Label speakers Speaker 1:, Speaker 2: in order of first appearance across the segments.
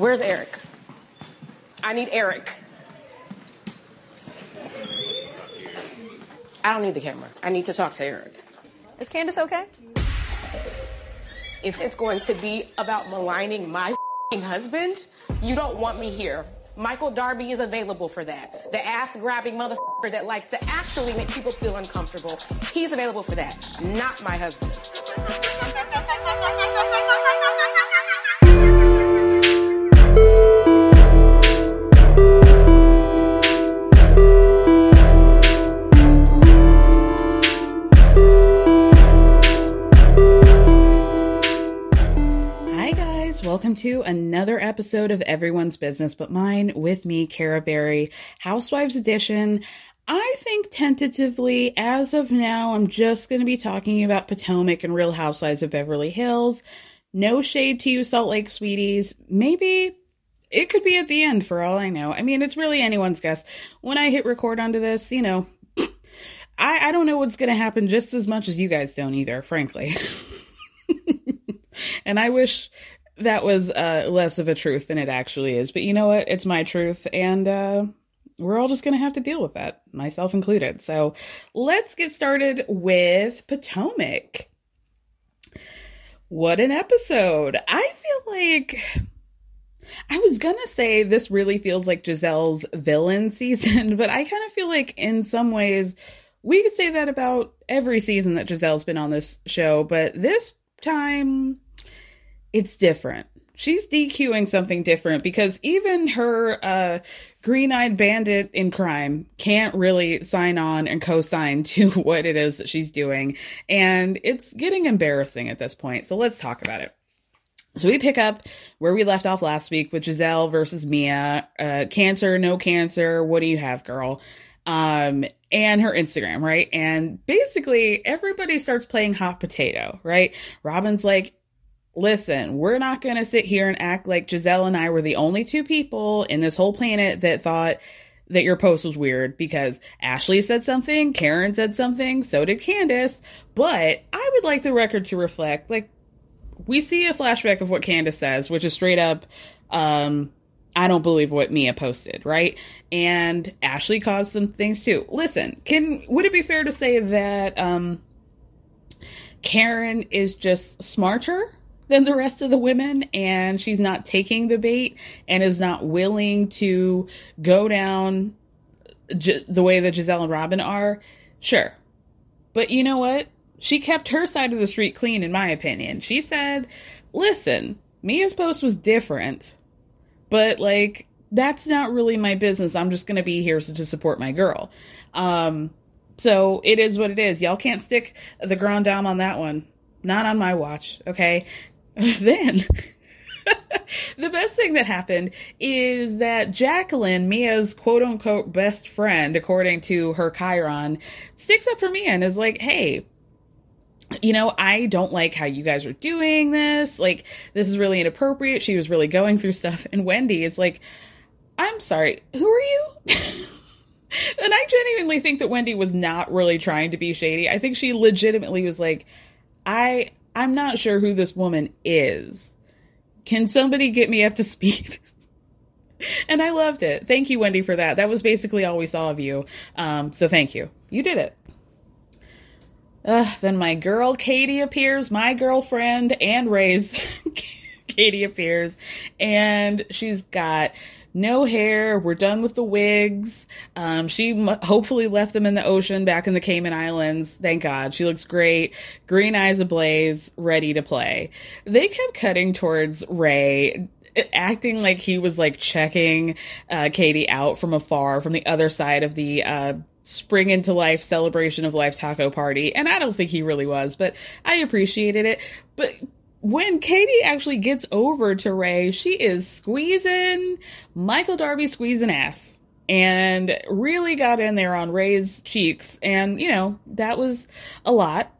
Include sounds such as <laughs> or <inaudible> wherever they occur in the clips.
Speaker 1: Where's Eric? I need Eric. I don't need the camera. I need to talk to Eric.
Speaker 2: Is Candace okay?
Speaker 1: If it's going to be about maligning my husband, you don't want me here. Michael Darby is available for that. The ass grabbing motherfucker that likes to actually make people feel uncomfortable. He's available for that, not my husband. <laughs>
Speaker 3: Welcome to another episode of Everyone's Business But Mine with me, Kara Berry, Housewives Edition. I think tentatively, as of now, I'm just going to be talking about Potomac and Real Housewives of Beverly Hills. No shade to you, Salt Lake sweeties. Maybe it could be at the end for all I know. I mean, it's really anyone's guess. When I hit record onto this, you know, <clears throat> I, I don't know what's going to happen just as much as you guys don't either, frankly. <laughs> and I wish that was uh, less of a truth than it actually is. But you know what? It's my truth, and uh, we're all just going to have to deal with that, myself included. So let's get started with Potomac. What an episode! I feel like. I was gonna say this really feels like Gizelle's villain <laughs> season, but I kind of feel like in some ways we could say that about every season that Gizelle's been on this show, but this time it's different. She's DQing something different because even her uh, green eyed bandit in crime can't really sign on and co sign <laughs> to what it is that she's doing. And it's getting embarrassing at this point. So let's talk about it. So we pick up where we left off last week with Gizelle versus Mia. Uh, cancer, no cancer. What do you have, girl? Um, and her Instagram, right? And basically everybody starts playing hot potato, right? Robin's like, listen, we're not going to sit here and act like Gizelle and I were the only two people in this whole planet that thought that your post was weird because Ashley said something, Karen said something, so did Candace. But I would like the record to reflect, like, we see a flashback of what Candace says, which is straight up, um, I don't believe what Mia posted, right? And Ashley caused some things too. Listen, can would it be fair to say that um Karen is just smarter than the rest of the women and she's not taking the bait and is not willing to go down G- the way that Gizelle and Robin are? Sure. But you know what? She kept her side of the street clean, in my opinion. She said, listen, Mia's post was different, but like, that's not really my business. I'm just going to be here to support my girl. Um, so it is what it is. Y'all can't stick the grand dame on that one. Not on my watch, okay? <laughs> then the best thing that happened is that Jacqueline, Mia's quote unquote best friend, according to her Chiron, sticks up for Mia and is like, hey, you know, I don't like how you guys are doing this. Like, this is really inappropriate. She was really going through stuff. And Wendy is like, I'm sorry, who are you? <laughs> and I genuinely think that Wendy was not really trying to be shady. I think she legitimately was like, I I'm not sure who this woman is. Can somebody get me up to <laughs> speed? and I loved it. Thank you, Wendy, for that. That was basically all we saw of you. Um, so thank you. You did it. Uh, then my girl Katie appears, my girlfriend, and Ray's <laughs> Katie appears, and she's got no hair. We're done with the wigs. Um, she m- hopefully left them in the ocean back in the Cayman Islands. Thank God. She looks great. Green eyes ablaze, ready to play. They kept cutting towards Ray acting like he was like checking uh, Katie out from afar from the other side of the uh, spring into life celebration of life taco party and i don't think he really was but i appreciated it but when Katie actually gets over to Ray, she is squeezing Michael Darby squeezing ass and really got in there on Ray's cheeks. And, you know, that was a lot.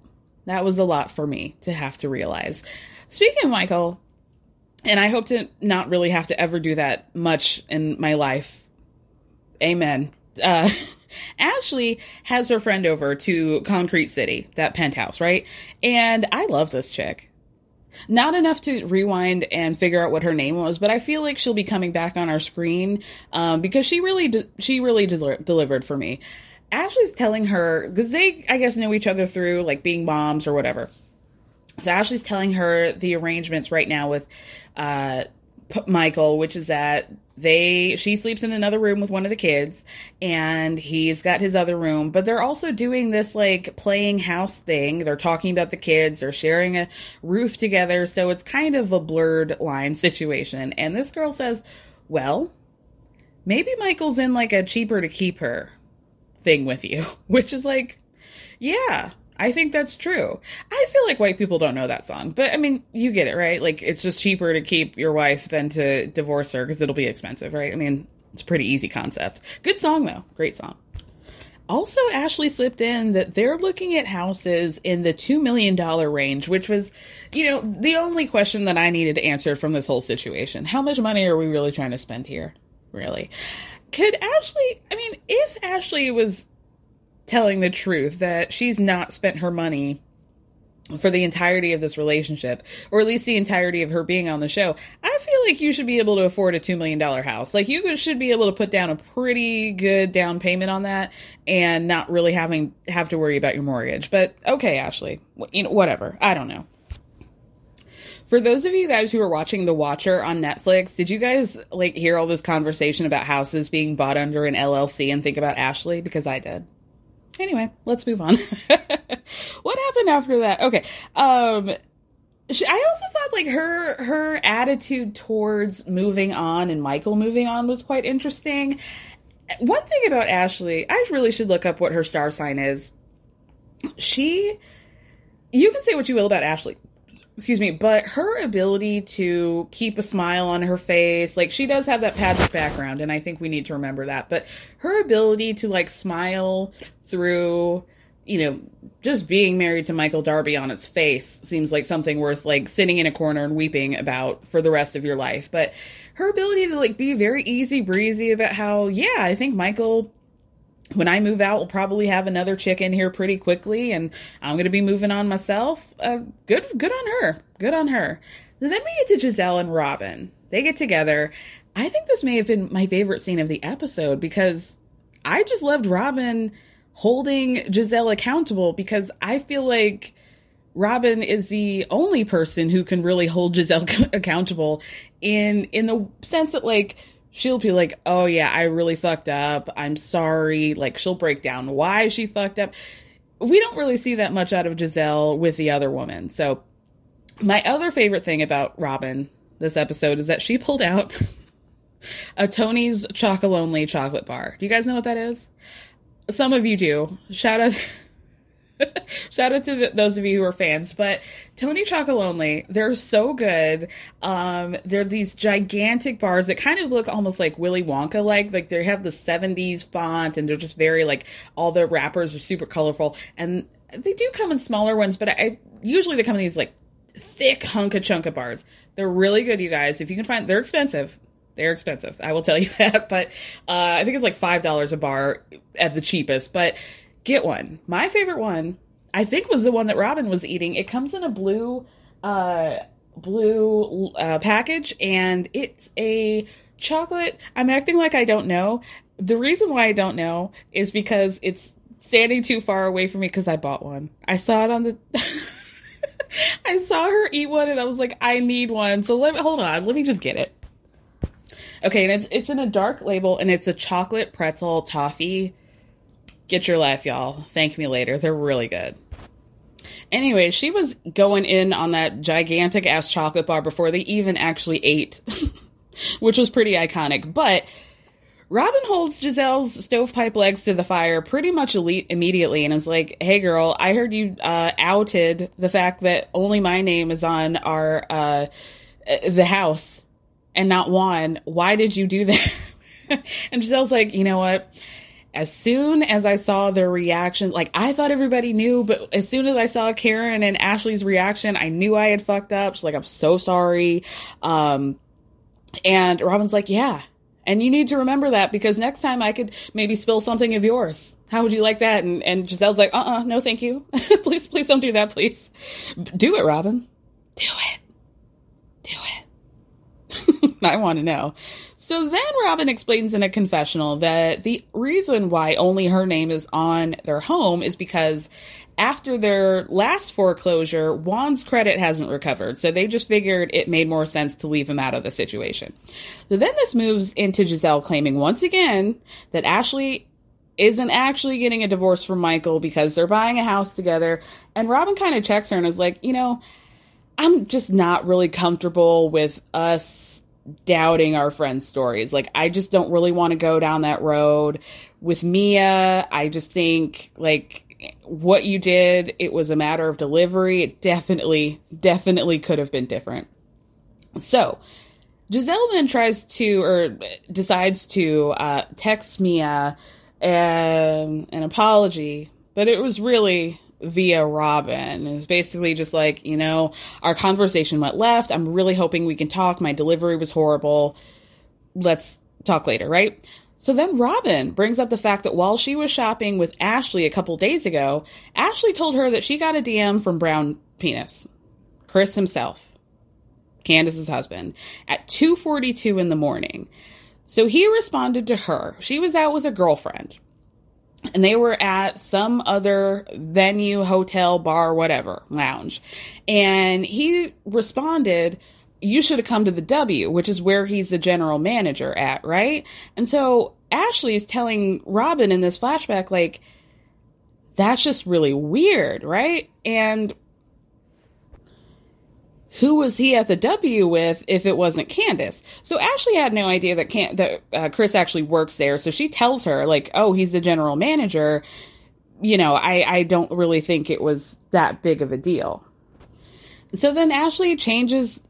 Speaker 3: That was a lot for me to have to realize. Speaking of Michael, and I hope to not really have to ever do that much in my life. Amen. Uh, <laughs> Ashley has her friend over to Concrete City, that penthouse, right? And I love this chick. Not enough to rewind and figure out what her name was, but I feel like she'll be coming back on our screen um, because she really de- she really de- delivered for me. Ashley's telling her because they I guess know each other through like being moms or whatever. So Ashley's telling her the arrangements right now with uh, Michael, which is that they she sleeps in another room with one of the kids and he's got his other room but they're also doing this like playing house thing. They're talking about the kids. They're sharing a roof together. So it's kind of a blurred line situation. And this girl says well maybe michael's in like a cheaper to keep her thing with you <laughs> which is like yeah I think that's true. I feel like white people don't know that song, but I mean, you get it, right? Like, it's just cheaper to keep your wife than to divorce her because it'll be expensive, right? I mean, it's a pretty easy concept. Good song, though. Great song. Also, Ashley slipped in that they're looking at houses in the $2 million range, which was, you know, the only question that I needed to answer from this whole situation. How much money are we really trying to spend here? Really? Could Ashley, I mean, if Ashley was telling the truth that she's not spent her money for the entirety of this relationship, or at least the entirety of her being on the show, I feel like you should be able to afford a $2 million house. Like, you should be able to put down a pretty good down payment on that and not really having, have to worry about your mortgage. But okay, Ashley, you know, whatever. I don't know. For those of you guys who are watching The Watcher on Netflix, did you guys like hear all this conversation about houses being bought under an LLC and think about Ashley? Because I did. Anyway, let's move on. <laughs> what happened after that? Okay. Um she, I also thought like her her attitude towards moving on and Michael moving on was quite interesting. One thing about Ashley, I really should look up what her star sign is. She you can say what you will about Ashley excuse me, but her ability to keep a smile on her face, like she does have that pageant background, and I think we need to remember that. But her ability to like smile through, you know, just being married to Michael Darby on its face seems like something worth like sitting in a corner and weeping about for the rest of your life. But her ability to like be very easy breezy about how, yeah, I think Michael when I move out, we'll probably have another chick in here pretty quickly, and I'm going to be moving on myself. Uh, good, good on her. Good on her. Then we get to Gizelle and Robin. They get together. I think this may have been my favorite scene of the episode because I just loved Robin holding Gizelle accountable because I feel like Robin is the only person who can really hold Gizelle <laughs> accountable in in the sense that like she'll be like, "Oh yeah, I really fucked up. I'm sorry." Like she'll break down why she fucked up. We don't really see that much out of Gizelle with the other woman. So my other favorite thing about Robin this episode is that she pulled out <laughs> a Tony's Chocolonely chocolate bar. Do you guys know what that is? Some of you do. Shout out <laughs> Shout out to the, those of you who are fans, but Tony Chocolonely, they're so good. Um, they're these gigantic bars that kind of look almost like Willy Wonka like. Like they have the 70s font and they're just very like all the wrappers are super colorful. And they do come in smaller ones, but I usually they come in these like thick hunka chunka bars. They're really good, you guys. If you can find, they're expensive. They're expensive. I will tell you <laughs> that. But uh, I think it's like five dollars a bar at the cheapest. But get one. My favorite one, I think, was the one that Robin was eating. It comes in a blue, uh, blue uh, package, and it's a chocolate. I'm acting like I don't know. The reason why I don't know is because it's standing too far away from me because I bought one. I saw it on the. <laughs> I saw her eat one and I was like, I need one. So let me hold on. Let me just get it. Okay, and it's it's in a dark label and it's a chocolate pretzel toffee. Get your life, y'all. Thank me later. They're really good. Anyway, she was going in on that gigantic ass chocolate bar before they even actually ate, <laughs> which was pretty iconic. But Robin holds Gizelle's stovepipe legs to the fire pretty much elite immediately and is like, "Hey, girl, I heard you uh, outed the fact that only my name is on our uh, the house and not Juan. Why did you do that?" <laughs> and Gizelle's like, "You know what?" As soon as I saw their reaction, like I thought everybody knew, but as soon as I saw Karen and Ashley's reaction, I knew I had fucked up. She's like, "I'm so sorry." Um, and Robin's like, "Yeah." And you need to remember that because next time I could maybe spill something of yours. How would you like that? And, and Gizelle's like, uh uh no, thank you. <laughs> please, please don't do that, please. Do it, Robin. Do it. Do it. <laughs> I want to know. So then Robin explains in a confessional that the reason why only her name is on their home is because after their last foreclosure, Juan's credit hasn't recovered, so they just figured it made more sense to leave him out of the situation. So then this moves into Gizelle claiming once again that Ashley isn't actually getting a divorce from Michael because they're buying a house together. And Robin kind of checks her and is like, you know, I'm just not really comfortable with us doubting our friends' stories. Like, I just don't really want to go down that road. With Mia, I just think, like, what you did, it was a matter of delivery. It definitely, definitely could have been different. So, Gizelle then tries to, or decides to, uh, text Mia um, an apology, but it was really via Robin. It was basically just like, you know, our conversation went left. I'm really hoping we can talk. My delivery was horrible. Let's talk later, right? So then Robin brings up the fact that while she was shopping with Ashley a couple days ago, Ashley told her that she got a DM from Brown Penis, Chris himself, Candace's husband, at 2:42 in the morning. So he responded to her. She was out with a girlfriend. And they were at some other venue, hotel, bar, whatever, lounge. And he responded, you should have come to the W, which is where he's the general manager at, right? And so Ashley is telling Robin in this flashback, like, that's just really weird, right? And who was he at the W with if it wasn't Candace? So Ashley had no idea that Can- that uh, Chris actually works there. So she tells her like, "Oh, he's the general manager." You know, I I don't really think it was that big of a deal. So then Ashley changes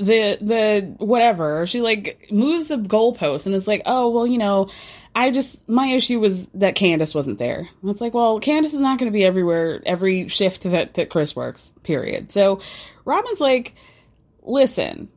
Speaker 3: the the whatever she like moves the goalpost and it's like oh well you know i just my issue was that candace wasn't there. It's like well candace is not going to be everywhere every shift that that chris works period. So robin's like listen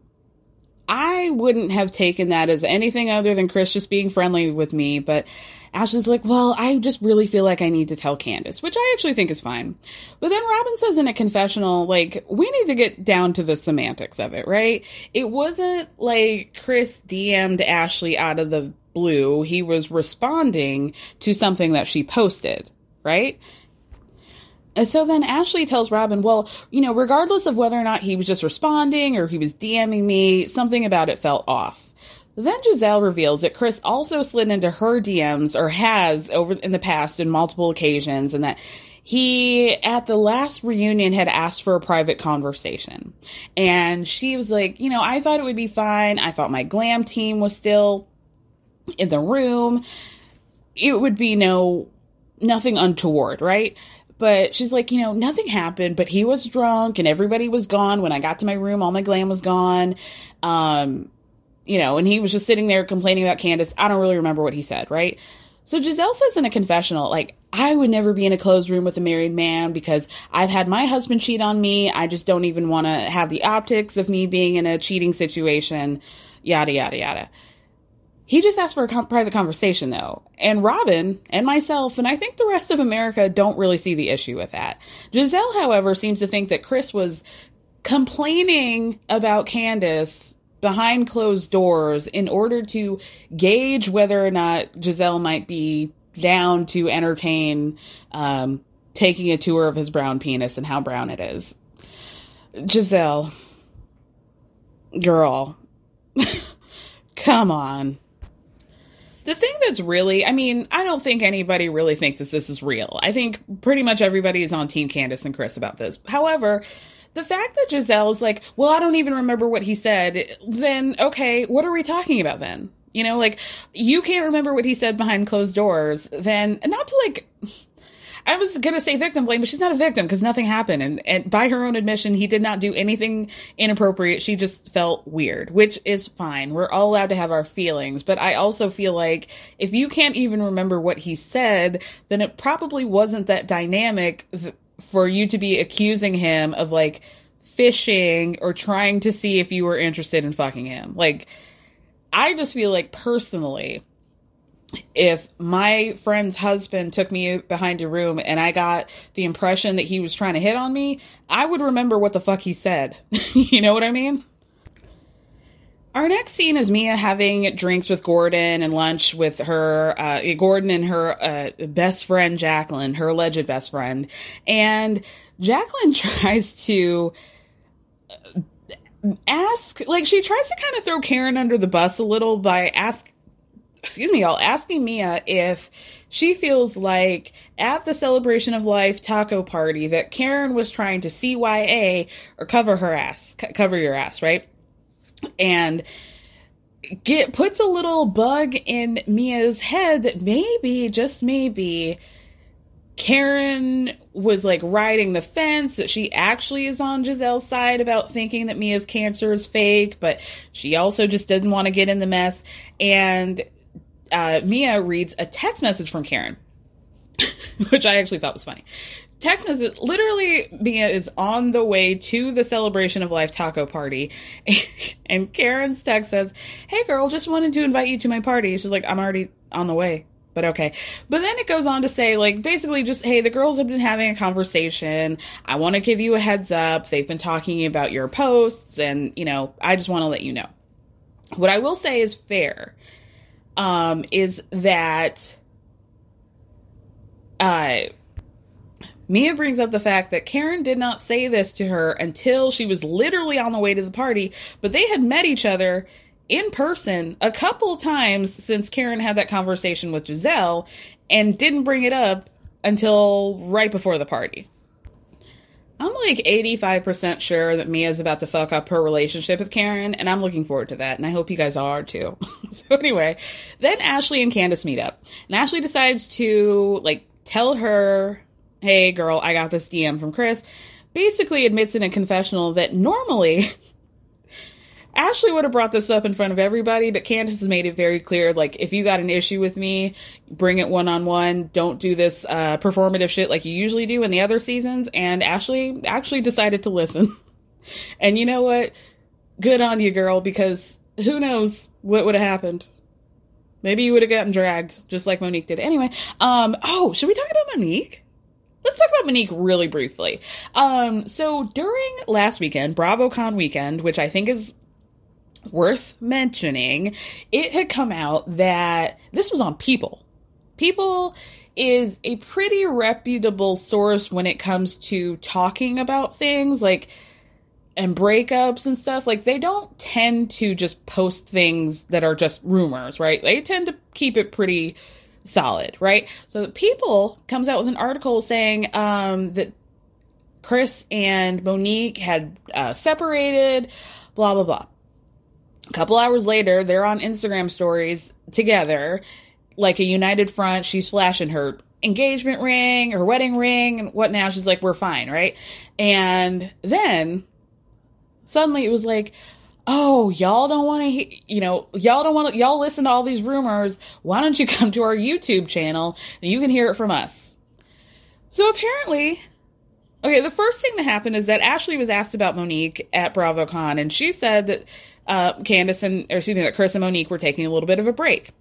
Speaker 3: i wouldn't have taken that as anything other than chris just being friendly with me but Ashley's like, well, I just really feel like I need to tell Candace, which I actually think is fine. But then Robin says in a confessional, like, we need to get down to the semantics of it, right? It wasn't like Chris DM'd Ashley out of the blue. He was responding to something that she posted, right? And so then Ashley tells Robin, well, you know, regardless of whether or not he was just responding or he was DMing me, something about it felt off. Then Gizelle reveals that Chris also slid into her DMs or has over in the past in multiple occasions and that he at the last reunion had asked for a private conversation. And she was like, you know, I thought it would be fine. I thought my glam team was still in the room. It would be no nothing untoward, right? But she's like, you know, nothing happened, but he was drunk and everybody was gone. When I got to my room, all my glam was gone. Um, you know, and he was just sitting there complaining about Candace. I don't really remember what he said, right? So Gizelle says in a confessional, like, I would never be in a closed room with a married man because I've had my husband cheat on me. I just don't even want to have the optics of me being in a cheating situation, yada, yada, yada. He just asked for a com- private conversation, though. And Robin and myself, and I think the rest of America, don't really see the issue with that. Gizelle, however, seems to think that Chris was complaining about Candace behind closed doors in order to gauge whether or not Gizelle might be down to entertain um, taking a tour of his brown penis and how brown it is. Gizelle, girl, <laughs> come on the thing that's really, I mean, I don't think anybody really thinks that this is real. I think pretty much everybody is on Team Candace and Chris about this. However, the fact that Gizelle is like, well, I don't even remember what he said, then okay, what are we talking about then? You know, like, you can't remember what he said behind closed doors, then, not to like, I was gonna say victim blame, but she's not a victim because nothing happened. And, and by her own admission, he did not do anything inappropriate. She just felt weird, which is fine. We're all allowed to have our feelings. But I also feel like if you can't even remember what he said, then it probably wasn't that dynamic th- for you to be accusing him of like fishing or trying to see if you were interested in fucking him. Like, I just feel like personally, if my friend's husband took me behind a room and I got the impression that he was trying to hit on me, I would remember what the fuck he said. <laughs> you know what I mean? Our next scene is Mia having drinks with Gordon and lunch with her, uh, Gordon and her uh, best friend, Jacqueline, her alleged best friend. And Jacqueline <laughs> tries to uh, ask, like, she tries to kind of throw Karen under the bus a little by ask, excuse me, y'all, asking Mia if she feels like at the celebration of life taco party that Karen was trying to CYA or cover her ass, c- cover your ass, right? And get puts a little bug in Mia's head that maybe, just maybe, Karen was like riding the fence that she actually is on Gizelle's side about thinking that Mia's cancer is fake, but she also just didn't want to get in the mess. And uh, Mia reads a text message from Karen, <laughs> which I actually thought was funny. Text message literally Mia is on the way to the celebration of life taco party, <laughs> and Karen's text says, "Hey girl, just wanted to invite you to my party." She's like, "I'm already on the way." But okay. But then it goes on to say, like, basically just, hey, the girls have been having a conversation. I want to give you a heads up. They've been talking about your posts, and, you know, I just want to let you know. What I will say is fair um, is that uh, Mia brings up the fact that Karen did not say this to her until she was literally on the way to the party, but they had met each other in person a couple times since Karen had that conversation with Gizelle and didn't bring it up until right before the party. I'm like 85% sure that Mia's about to fuck up her relationship with Karen, and I'm looking forward to that, and I hope you guys are too. <laughs> so, anyway, then Ashley and Candace meet up, and Ashley decides to, like, tell her, hey, girl, I got this DM from Chris. Basically, admits in a confessional that normally <laughs> Ashley would have brought this up in front of everybody, but Candace has made it very clear like, if you got an issue with me, bring it one on one. Don't do this uh, performative shit like you usually do in the other seasons. And Ashley actually decided to listen. <laughs> and you know what? Good on you, girl, because who knows what would have happened. Maybe you would have gotten dragged, just like Monique did. Anyway, um, oh, should we talk about Monique? Let's talk about Monique really briefly. Um, so during last weekend, BravoCon weekend, which I think is worth mentioning, it had come out that this was on People. People is a pretty reputable source when it comes to talking about things like and breakups and stuff. Like they don't tend to just post things that are just rumors, right? They tend to keep it pretty solid, right? So People comes out with an article saying um, that Chris and Monique had uh, separated, blah blah blah. A couple hours later, they're on Instagram stories together, like a united front. She's flashing her engagement ring her wedding ring and what now she's like we're fine right and then suddenly it was like oh y'all don't want to you know y'all don't want to y'all listen to all these rumors. Why don't you <laughs> come to our youtube channel and you can hear it from us? So apparently okay the first thing that happened is that ashley was asked about monique at bravocon and she said that uh, candace and or excuse me that chris and monique were taking a little bit of a break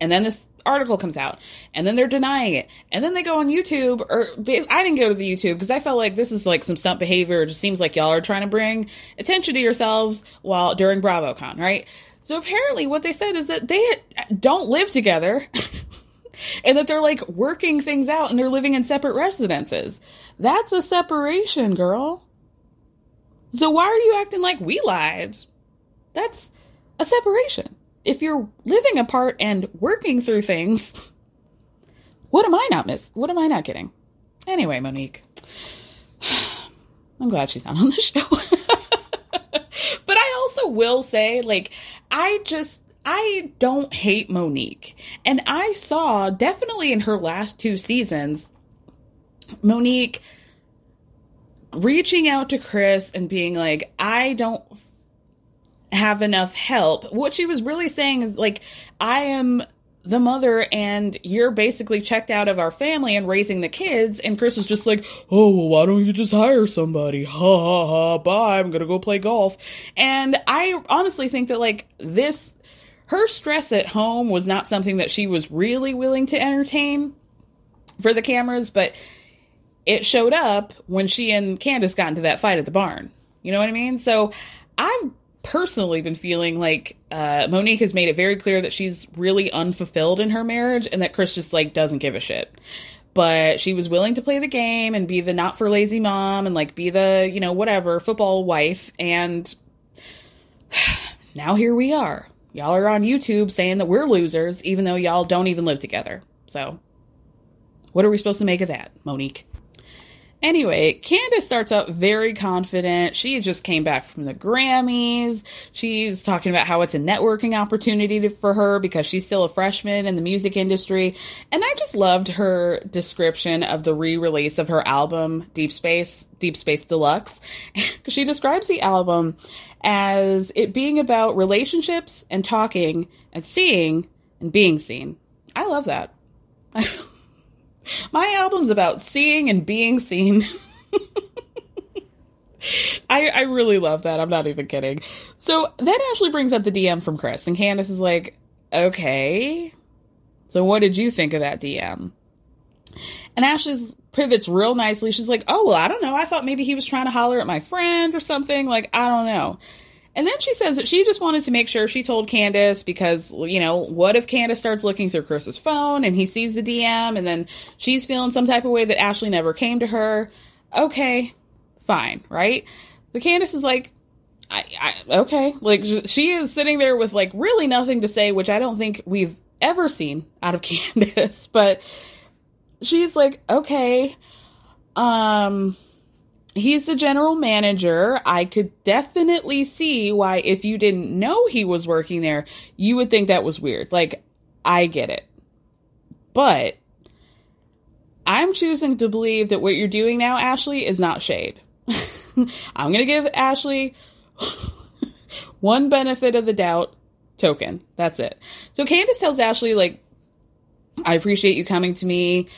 Speaker 3: and then this article comes out and then they're denying it and then they go on youtube or i didn't go to the youtube because i felt like this is like some stunt behavior it just seems like y'all are trying to bring attention to yourselves while during bravocon right? So apparently what they said is that they don't live together <laughs> and that they're like working things out and they're living in separate residences. That's a separation girl. So why are you acting like we lied? That's a separation if you're living apart and working through things, what am I not miss? What am I not getting? Anyway, Monique, I'm glad she's not on the <laughs> show. but I also will say, like, I just I don't hate Monique. And I saw definitely in her last two seasons, Monique reaching out to Chris and being like, I don't have enough help. What she was really saying is like, I am the mother and you're basically checked out of our family and raising the kids. And Chris was just like, oh, well, why don't you just hire somebody? Ha ha ha, bye, I'm gonna go play golf. And I honestly think that like this, her stress at home was not something that she was really willing to entertain for the cameras, but it showed up when she and Candace got into that fight at the barn. You know what I mean? So I've personally been feeling like uh, Monique has made it very clear that she's really unfulfilled in her marriage and that Chris just like doesn't give a shit. But she was willing to play the game and be the not for lazy mom and like be the, you know, whatever football wife. And <sighs> now here we are. Y'all are on YouTube saying that we're losers, even though y'all don't even live together. So, what are we supposed to make of that, Monique? Anyway, Candace starts out very confident. She just came back from the Grammys. She's talking about how it's a networking opportunity to, for her because she's still a freshman in the music industry. And I just loved her description of the re-release of her album Deep Space, Deep Space Deluxe. <laughs> she describes the album as it being about relationships and talking and seeing and being seen. I love that. <laughs> My album's about seeing and being seen. <laughs> I, I really love that. I'm not even kidding. So that actually brings up the DM from Chris, and Candace is like, okay. So what did you think of that DM? And Ashley pivots real nicely. She's like, oh, well, I don't know. I thought maybe he was trying to holler at my friend or something. Like, I don't know. And then she says that she just wanted to make sure she told Candace because, you know, what if Candace starts looking through Chris's phone and he sees the DM and then she's feeling some type of way that Ashley never came to her? Okay, fine, right? The Candace is like, I, I, okay. Like, she is sitting there with, like, really nothing to say, which I don't think we've ever seen out of <laughs> Candace, but she's like, okay, um, he's the general manager. I could definitely see why, if you didn't know he was working there, you would think that was weird. Like, I get it. But I'm choosing to believe that what you're doing now, Ashley, is not shade. <laughs> I'm going to give Ashley <laughs> one benefit of the doubt token. That's it. So Candace tells Ashley, like, I appreciate you coming to me,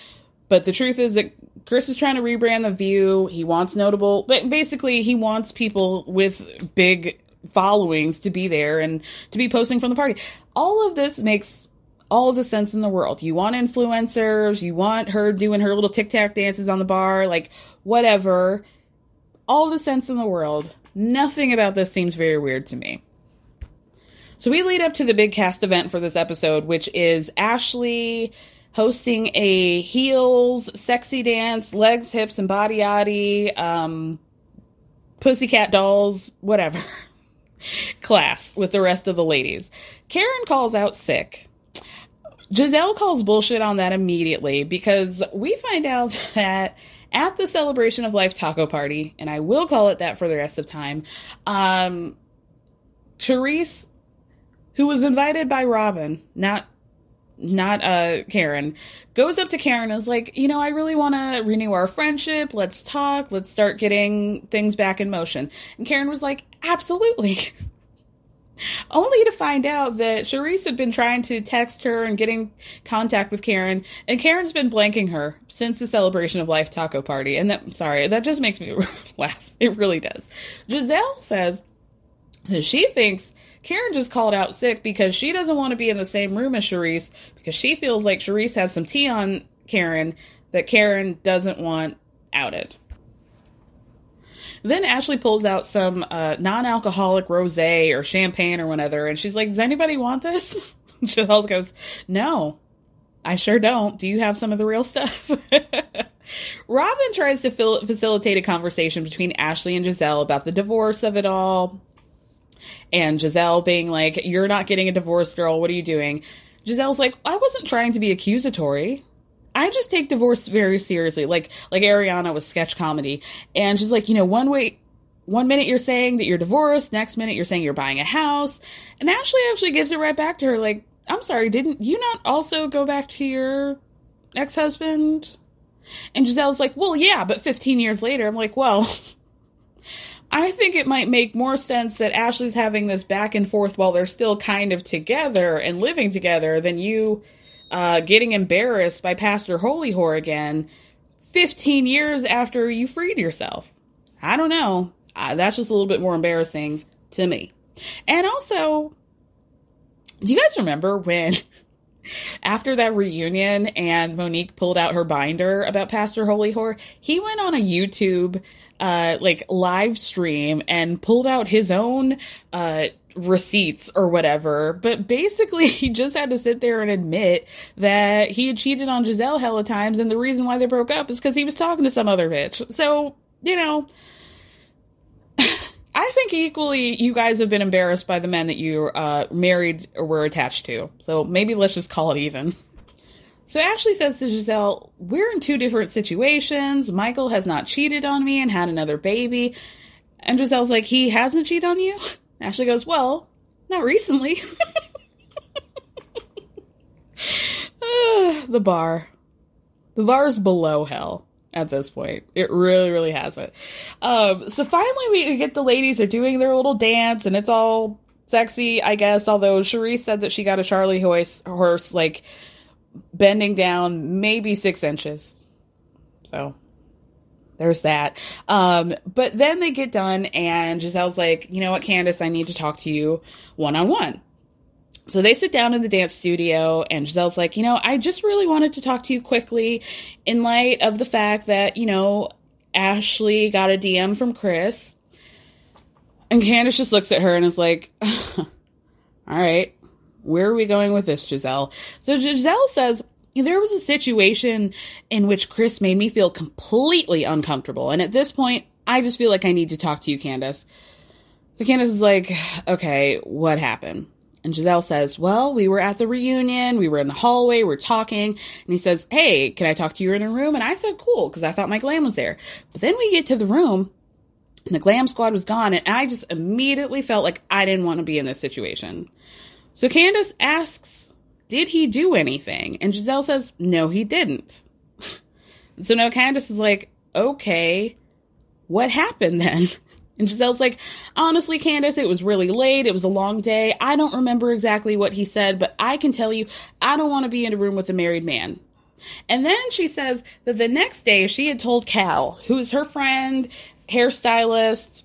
Speaker 3: but the truth is that Chris is trying to rebrand the View. He wants notable, but basically he wants people with big followings to be there and to be posting from the party. All of this makes all the sense in the world. You want influencers, you want her doing her little tic-tac dances on the bar, like whatever. All the sense in the world. Nothing about this seems very weird to me. So we lead up to the big cast event for this episode, which is Ashley hosting a heels, sexy dance, legs, hips, and body yaddy, um, pussycat dolls, whatever <laughs> class with the rest of the ladies. Karen calls out sick. Gizelle calls bullshit on that immediately because we find out <laughs> that at the celebration of life taco party, and I will call it that for the rest of time, um, Therese, who was invited by Robin, not not uh Karen, goes up to Karen and is like, you know, I really want to renew our friendship. Let's talk. Let's start getting things back in motion. And Karen was like, absolutely. <laughs> Only to find out that Charrisse had been trying to text her and getting contact with Karen, and Karen's been blanking her since the celebration of life taco party. And that, sorry, that just makes me <laughs> laugh. It really does. Gizelle says that she thinks Karen just called out sick because she doesn't want to be in the same room as Charrisse because she feels like Charrisse has some tea on Karen that Karen doesn't want outed. Then Ashley pulls out some uh, non-alcoholic rosé or champagne or whatever, and she's like, "Does anybody want this?" <laughs> Gizelle goes, "No, I sure don't. Do you have some of the real stuff?" <laughs> Robin tries to fil- facilitate a conversation between Ashley and Gizelle about the divorce of it all, and Gizelle being like, "You're not getting a divorce, girl. What are you doing?" Gizelle's like, "I wasn't trying to be accusatory." I just take divorce very seriously, like like Ariana was sketch comedy, and she's like, you know, one way, one minute you're saying that you're divorced, next minute you're saying you're buying a house, and Ashley actually gives it right back to her, like, I'm sorry, didn't you not also go back to your ex husband? And Gizelle's like, well, yeah, but 15 years later, I'm like, well. <laughs> I think it might make more sense that Ashley's having this back and forth while they're still kind of together and living together than you uh, getting embarrassed by Pastor Holy Whore again 15 years after you freed yourself. I don't know. Uh, that's just a little bit more embarrassing to me. And also, do you guys remember when <laughs> after that reunion and Monique pulled out her binder about Pastor Holy Whore, he went on a YouTube uh like live stream and pulled out his own uh receipts or whatever, but basically <laughs> he just had to sit there and admit that he had cheated on Gizelle hella times and the reason why they broke up is because he was talking to some other bitch. So, you know, <laughs> I think equally you guys have been embarrassed by the men that you uh, married or were attached to. So maybe let's just call it even. So Ashley says to Gizelle, We're in two different situations. Michael has not cheated on me and had another baby. And Gizelle's like, He hasn't cheated on you? <laughs> Ashley goes, Well, not recently. <laughs> <sighs> the bar. The bar is below hell at this point. It really, really has it. Um, so finally, we get the ladies are doing their little dance, and it's all sexy, I guess. Although Cherie said that she got a Charlie horse, horse like bending down maybe six inches. So there's that. Um, but then they get done, and Gizelle's like, you know what, Candace, I need to talk to you one on one. So they sit down in the dance studio, and Giselle's like, you know, I just really wanted to talk to you quickly in light of the fact that, you know, Ashley got a DM from Chris. And Candace just looks at her and is like, <laughs> all right, where are we going with this, Gizelle? So Gizelle says, there was a situation in which Chris made me feel completely uncomfortable. And at this point, I just feel like I need to talk to you, Candace. So Candace is like, okay, what happened? And Gizelle says, well, we were at the reunion. We were in the hallway. We are talking. And he says, hey, can I talk to you in a room? And I said, cool, because I thought my glam was there. But then we get to the room and the glam squad was gone. And I just immediately felt like I didn't want to be in this situation. So Candace asks did he do anything? And Gizelle says, no, he didn't. <laughs> so now Candace is like, okay, what happened then? <laughs> And Gizelle's like, honestly, Candace, it was really late. It was a long day. I don't remember exactly what he said, but I can tell you, I don't want to be in a room with a married man. And then she says that the next day she had told Cal, who's her friend, hairstylist,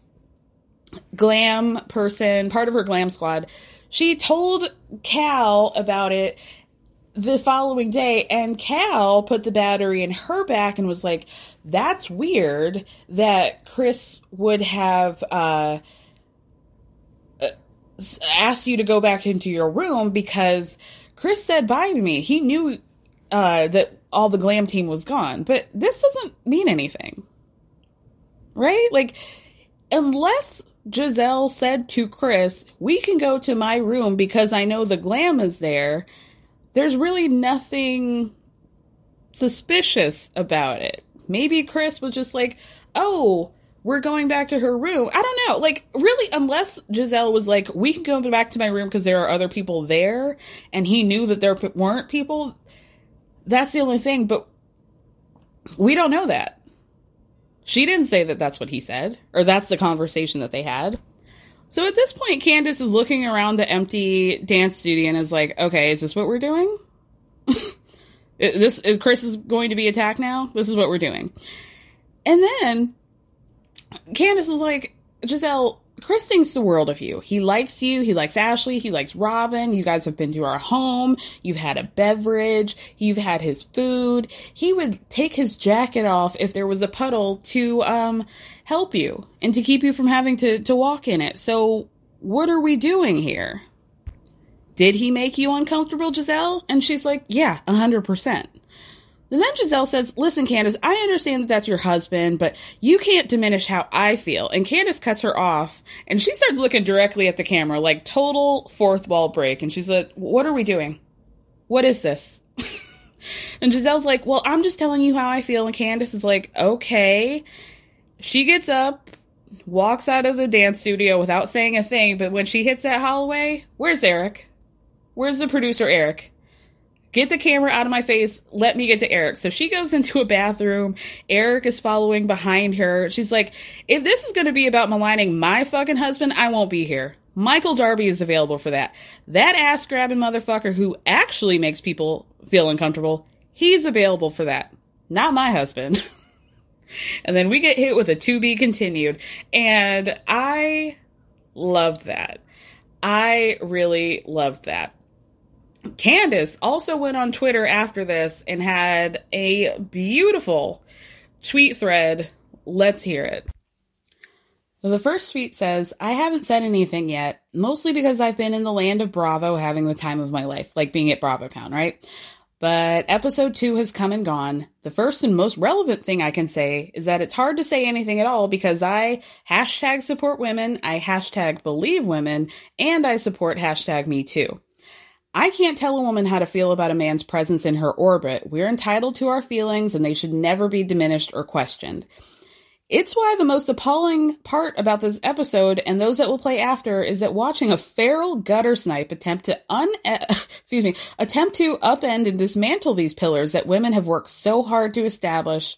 Speaker 3: glam person, part of her glam squad, she told Cal about it the following day, and Cal put the battery in her back and was like, That's weird that Chris would have uh, uh, asked you to go back into your room because Chris said bye to me. He knew uh, that all the glam team was gone, but this doesn't mean anything. Right? Like, unless Gizelle said to Chris, We can go to my room because I know the glam is there. There's really nothing suspicious about it. Maybe Chris was just like, Oh, we're going back to her room. I don't know. Like, really, unless Gizelle was like, we can go back to my room because there are other people there, and he knew that there weren't people, that's the only thing. But we don't know that. She didn't say that that's what he said, or that's the conversation that they had. So at this point, Candace is looking around the empty dance studio and is like, okay, is this what we're doing? <laughs> this Chris is going to be attacked now. This is what we're doing. And then Candace is like, Gizelle, Chris thinks the world of you. He likes you. He likes Ashley. He likes Robin. You guys have been to our home. You've had a beverage. You've had his food. He would take his jacket off if there was a puddle to um, help you and to keep you from having to, to walk in it. So, what are we doing here? Did he make you uncomfortable, Gizelle? And she's like, Yeah, 100%. And then Gizelle says, Listen, Candiace, I understand that that's your husband, but you can't diminish how I feel. And Candiace cuts her off and she starts looking directly at the camera, like total fourth wall break. And she's like, What are we doing? What is this? <laughs> and Gizelle's like, Well, I'm just telling you how I feel. And Candiace is like, Okay. She gets up, walks out of the dance studio without saying a thing, but when she hits that hallway, where's Eric? Where's the producer, Eric? Get the camera out of my face. Let me get to Eric. So she goes into a bathroom. Eric is following behind her. She's like, if this is going to be about maligning my fucking husband, I won't be here. Michael Darby is available for that. That ass grabbing motherfucker who actually makes people feel uncomfortable, he's available for that. Not my husband. <laughs> and then we get hit with a to be continued. And I loved that. I really loved that. Candiace also went on Twitter after this and had a beautiful tweet thread. Let's hear it. The first tweet says, I haven't said anything yet, mostly because I've been in the land of Bravo having the time of my life, like being at BravoCon, right? But episode two has come and gone. The first and most relevant thing I can say is that it's hard to say anything at all because I hashtag support women, I hashtag believe women, and I support hashtag me too. I can't tell a woman how to feel about a man's presence in her orbit. We're entitled to our feelings and they should never be diminished or questioned. It's why the most appalling part about this episode and those that will play after is that watching a feral gutter snipe attempt to un <laughs> excuse me, attempt to upend and dismantle these pillars that women have worked so hard to establish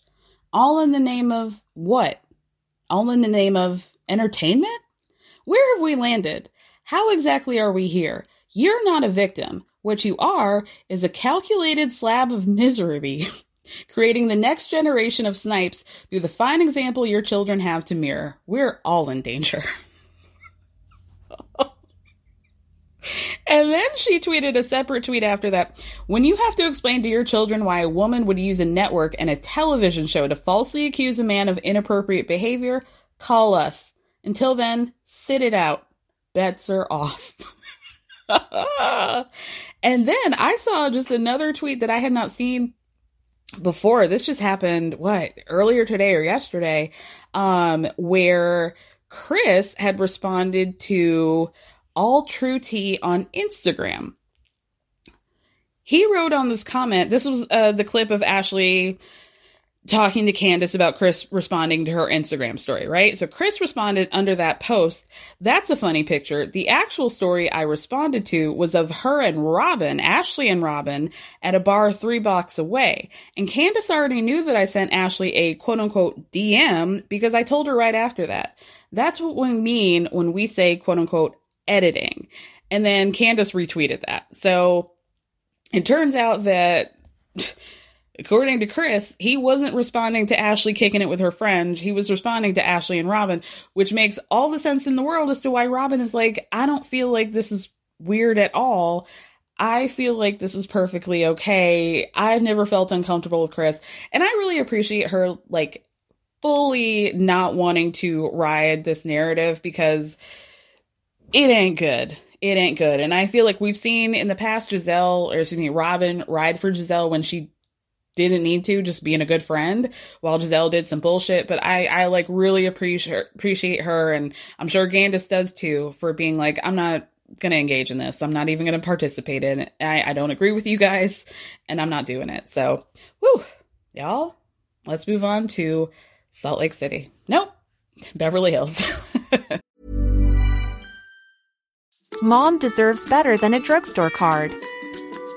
Speaker 3: all in the name of what? All in the name of entertainment? Where have we landed? How exactly are we here? You're not a victim. What you are is a calculated slab of misery, <laughs> creating the next generation of snipes through the fine example your children have to mirror. We're all in danger. <laughs> And then she tweeted a separate tweet after that. When you have to explain to your children why a woman would use a network and a television show to falsely accuse a man of inappropriate behavior, call us. Until then, sit it out. Bets are off. <laughs> <laughs> and then I saw just another tweet that I had not seen before. This just happened, what, earlier today or yesterday, um, where Chris had responded to All True Tea on Instagram. He wrote on this comment, this was uh, the clip of Ashley talking to Candiace about Chris responding to her Instagram story, right? So Chris responded under that post. That's a funny picture. The actual story I responded to was of her and Robin, Ashley and Robin, at a bar three blocks away. And Candiace already knew that I sent Ashley a quote unquote DM because I told her right after that. That's what we mean when we say quote unquote editing. And then Candiace retweeted that. So it turns out that <laughs> according to Chris, he wasn't responding to Ashley kicking it with her friend. He was responding to Ashley and Robin, which makes all the sense in the world as to why Robin is like, I don't feel like this is weird at all. I feel like this is perfectly okay. I've never felt uncomfortable with Chris. And I really appreciate her, like, fully not wanting to ride this narrative because it ain't good. It ain't good. And I feel like we've seen in the past Gizelle, or excuse me, Robin ride for Gizelle when she didn't need to, just being a good friend, while Gizelle did some bullshit. But I, I like really appreciate appreciate her, and I'm sure Candiace does too, for being like, I'm not gonna engage in this. I'm not even gonna participate in it. I, I don't agree with you guys, and I'm not doing it. So, whoo, y'all, let's move on to Salt Lake City. Nope, Beverly Hills. <laughs>
Speaker 4: Mom deserves better than a drugstore card.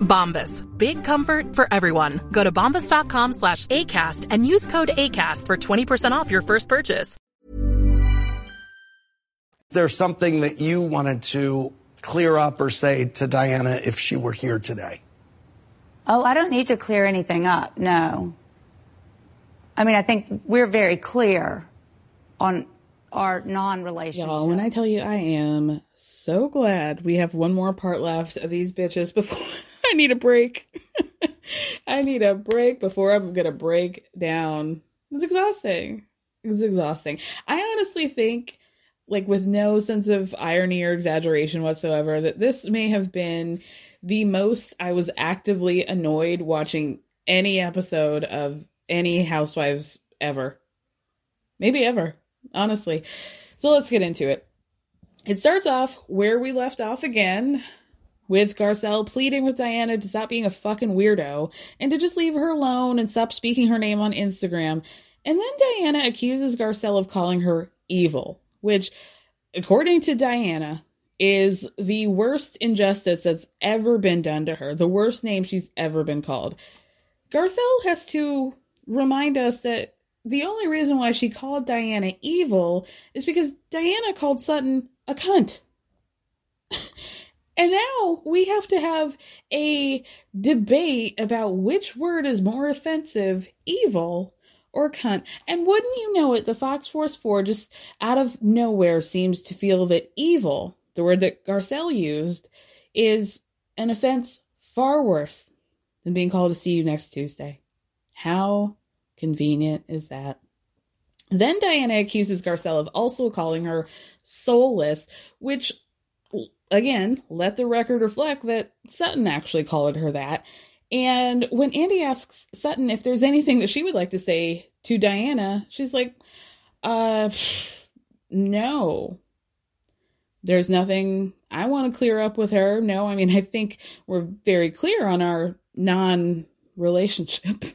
Speaker 5: Bombas. Big comfort for everyone. Go to bombas.com slash ACAST and use code ACAST for 20% off your first purchase.
Speaker 6: There's something that you wanted to clear up or say to Diana if she were here today?
Speaker 7: Oh, I don't need to clear anything up. No. I mean, I think we're very clear on our non-relationship.
Speaker 3: Y'all, when I tell you I am so glad we have one more part left of these bitches before I need a break. <laughs> I need a break before I'm gonna break down. It's exhausting. It's exhausting. I honestly think, like, with no sense of irony or exaggeration whatsoever, that this may have been the most I was actively annoyed watching any episode of any Housewives ever. Maybe ever, honestly. So let's get into it. It starts off where we left off again with Garcelle pleading with Diana to stop being a fucking weirdo and to just leave her alone and stop speaking her name on Instagram. And then Diana accuses Garcelle of calling her evil, which, according to Diana, is the worst injustice that's ever been done to her, the worst name she's ever been called. Garcelle has to remind us that the only reason why she called Diana evil is because Diana called Sutton a cunt. <laughs> and now we have to have a debate about which word is more offensive, evil or cunt. And wouldn't you know it, the Fox Force 4 just out of nowhere seems to feel that evil, the word that Garcelle used, is an offense far worse than being called to see you next Tuesday. How convenient is that? Then Diana accuses Garcelle of also calling her soulless, which, again, let the record reflect that Sutton actually called her that. And when Andy asks Sutton if there's anything that she would like to say to Diana, she's like, uh, no. There's nothing I want to clear up with her. No, I mean, I think we're very clear on our non relationship. <laughs>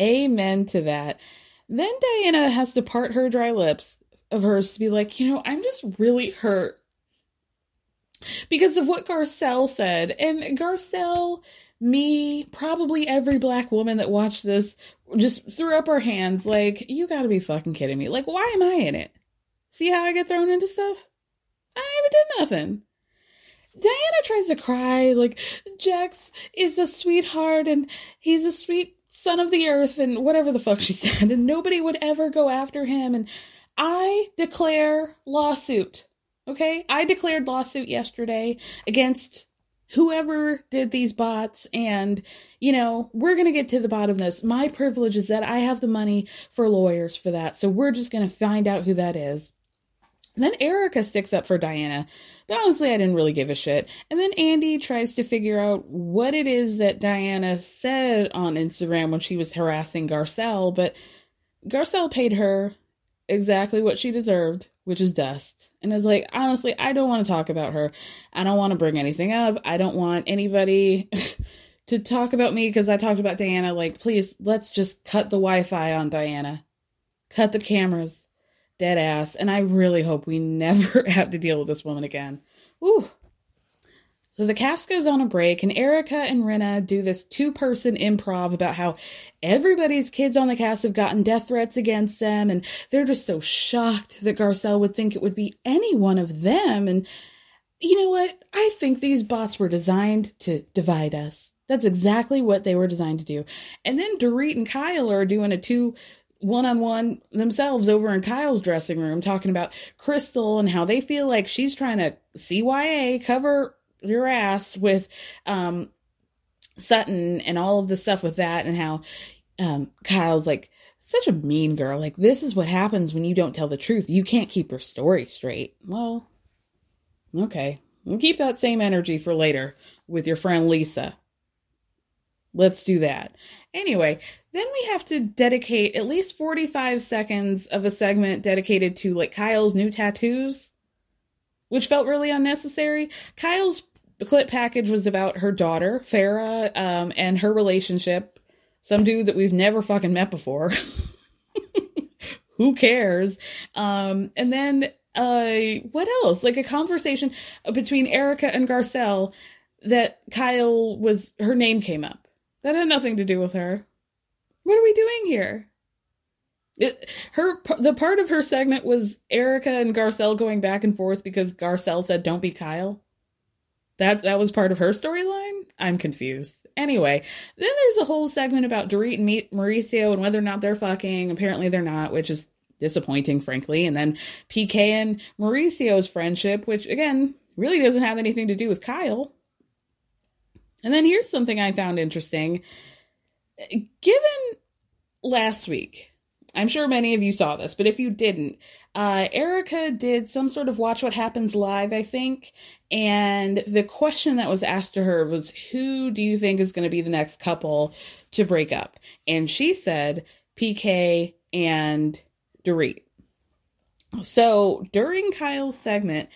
Speaker 3: Amen to that. Then Diana has to part her dry lips of hers to be like, you know, I'm just really hurt because of what Garcelle said. And Garcelle, me, probably every black woman that watched this just threw up her hands like, you gotta be fucking kidding me. Like, why am I in it? See how I get thrown into stuff? I even did nothing. Diana tries to cry, like, Jax is a sweetheart and he's a sweet son of the earth and whatever the fuck she <laughs> said, and nobody would ever go after him. And I declare lawsuit. Okay? I declared lawsuit yesterday against whoever did these bots and you know we're going to get to the bottom of this my privilege is that i have the money for lawyers for that so we're just going to find out who that is then erika sticks up for Diana, but honestly, I didn't really give a shit. And then Andy tries to figure out what it is that Diana said on Instagram when she was harassing Garcelle, but Garcelle paid her exactly what she deserved, which is dust. And it's like, honestly, I don't want to talk about her. I don't want to bring anything up. I don't want anybody <laughs> to talk about me because I talked about Diana. Like, please, let's just cut the Wi Fi on Diana, cut the cameras dead ass. And I really hope we <laughs> never have to deal with this woman again. Woo. So the cast goes on a break, and Erika and Rinna do this two person improv about how everybody's kids on the cast have gotten death threats against them, and they're just so shocked that Garcelle would think it would be any one of them. And you know what? I think these bots were designed to divide us. That's exactly what they were designed to do. And then Dorit and Kyle are doing a two one on one themselves over in Kyle's dressing room talking about Crystal and how they feel like she's trying to CYA cover your ass with um Sutton and all of the stuff with that and how um Kyle's like such a mean girl. Like this is what happens when you don't tell the truth. You can't keep your story straight. Well, okay. We'll keep that same energy for later with your friend Lisa. Let's do that. Anyway, then we have to dedicate at least 45 seconds of a segment dedicated to like Kyle's new tattoos, which felt really unnecessary. Kyle's clip package was about her daughter, Farrah, um, and her relationship. Some dude that we've never fucking met before. <laughs> Who cares? Um, and then uh, what else? Like a conversation between Erika and Garcelle that Kyle was her name came up. That had nothing to do with her. What are we doing here? It, her the part of her segment was Erika and Garcelle going back and forth because Garcelle said don't be Kyle. That that was part of her storyline. I'm confused. Anyway, then there's a whole segment about Dorit and Mauricio and whether or not they're fucking. Apparently they're not, which is disappointing, frankly. And then PK and Mauricio's friendship, which again really doesn't have anything to do with Kyle. And then here's something I found interesting. Given last week, I'm sure many of you saw this, but if you didn't, uh, Erika did some sort of Watch What Happens live, I think. And the question that was asked to her was, Who do you think is going to be the next couple to break up? And she said, PK and Dorit. So during Kyle's segment,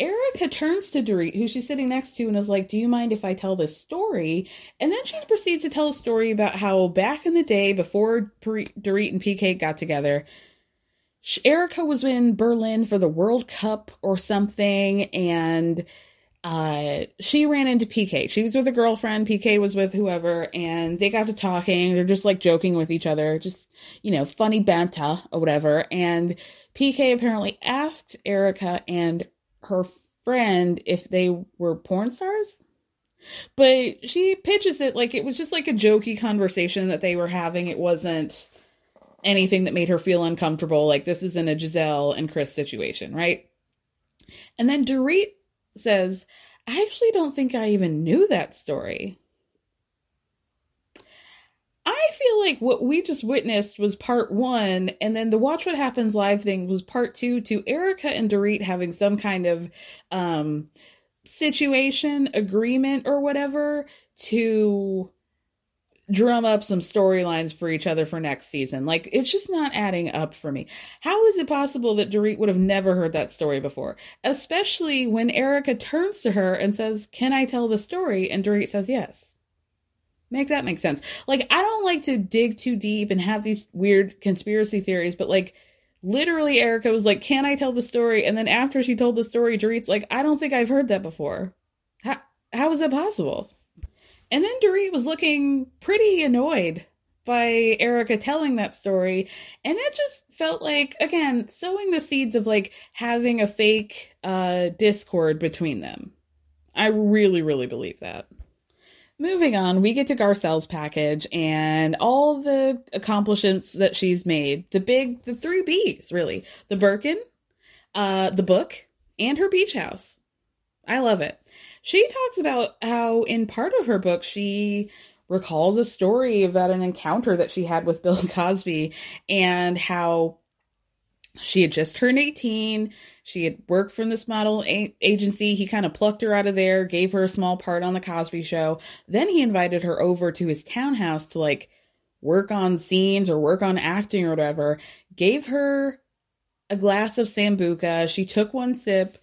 Speaker 3: Erika turns to Dorit, who she's sitting next to, and is like, Do you mind if I tell this story? And then she proceeds to tell a story about how back in the day, before Dorit and PK got together, Erika was in Berlin for the World Cup or something, and uh, she ran into PK. She was with a girlfriend, PK was with whoever, and they got to talking. They're just like joking with each other, just, you know, funny banter or whatever. And PK apparently asked Erika and her friend if they were porn stars. But she pitches it like it was just like a jokey conversation that they were having. It wasn't anything that made her feel uncomfortable. Like this isn't a Gizelle and Chris situation, right? And then Dorit says, I actually don't think I even knew that story. I feel like what we just witnessed was part one, and then the Watch What Happens live thing was part two to Erika and Dorit having some kind of um, situation, agreement, or whatever to drum up some storylines for each other for next season. Like, it's just not adding up for me. How is it possible that Dorit would have never heard that story before? Especially when Erika turns to her and says, Can I tell the story? And Dorit says yes. Make that make sense. Like, I don't like to dig too deep and have these weird conspiracy theories, but like, literally, Erika was like, Can I tell the story? And then after she told the story, Dorit's like, I don't think I've heard that before. How, how is that possible? And then Dorit was looking pretty annoyed by Erika telling that story. And it just felt like, again, sowing the seeds of like having a fake uh, discord between them. I really, really believe that. Moving on, we get to Garcelle's package and all the accomplishments that she's made. The big, the three B's, really. The Birkin, uh, the book, and her beach house. I love it. She talks about how, in part of her book, she recalls a story about an encounter that she had with <laughs> Bill Cosby and how she had just turned 18. She had worked from this model a- agency. He kind of plucked her out of there, gave her a small part on the Cosby show. Then he invited her over to his townhouse to like work on scenes or work on acting or whatever. Gave her a glass of Sambuca. She took one sip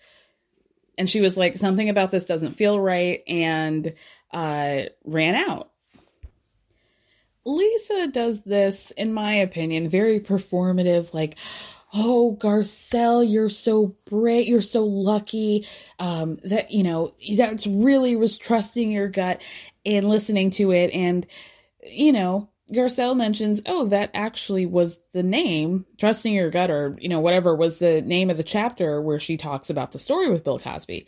Speaker 3: and she was like, something about this doesn't feel right and uh, ran out. Lisa does this, in my opinion, very performative, like, oh garcelle you're so brave you're so lucky um that you know that's really was trusting your gut and listening to it and you know garcelle mentions oh that actually was the name trusting your gut or you know whatever was the name of the chapter where she talks about the story with bill cosby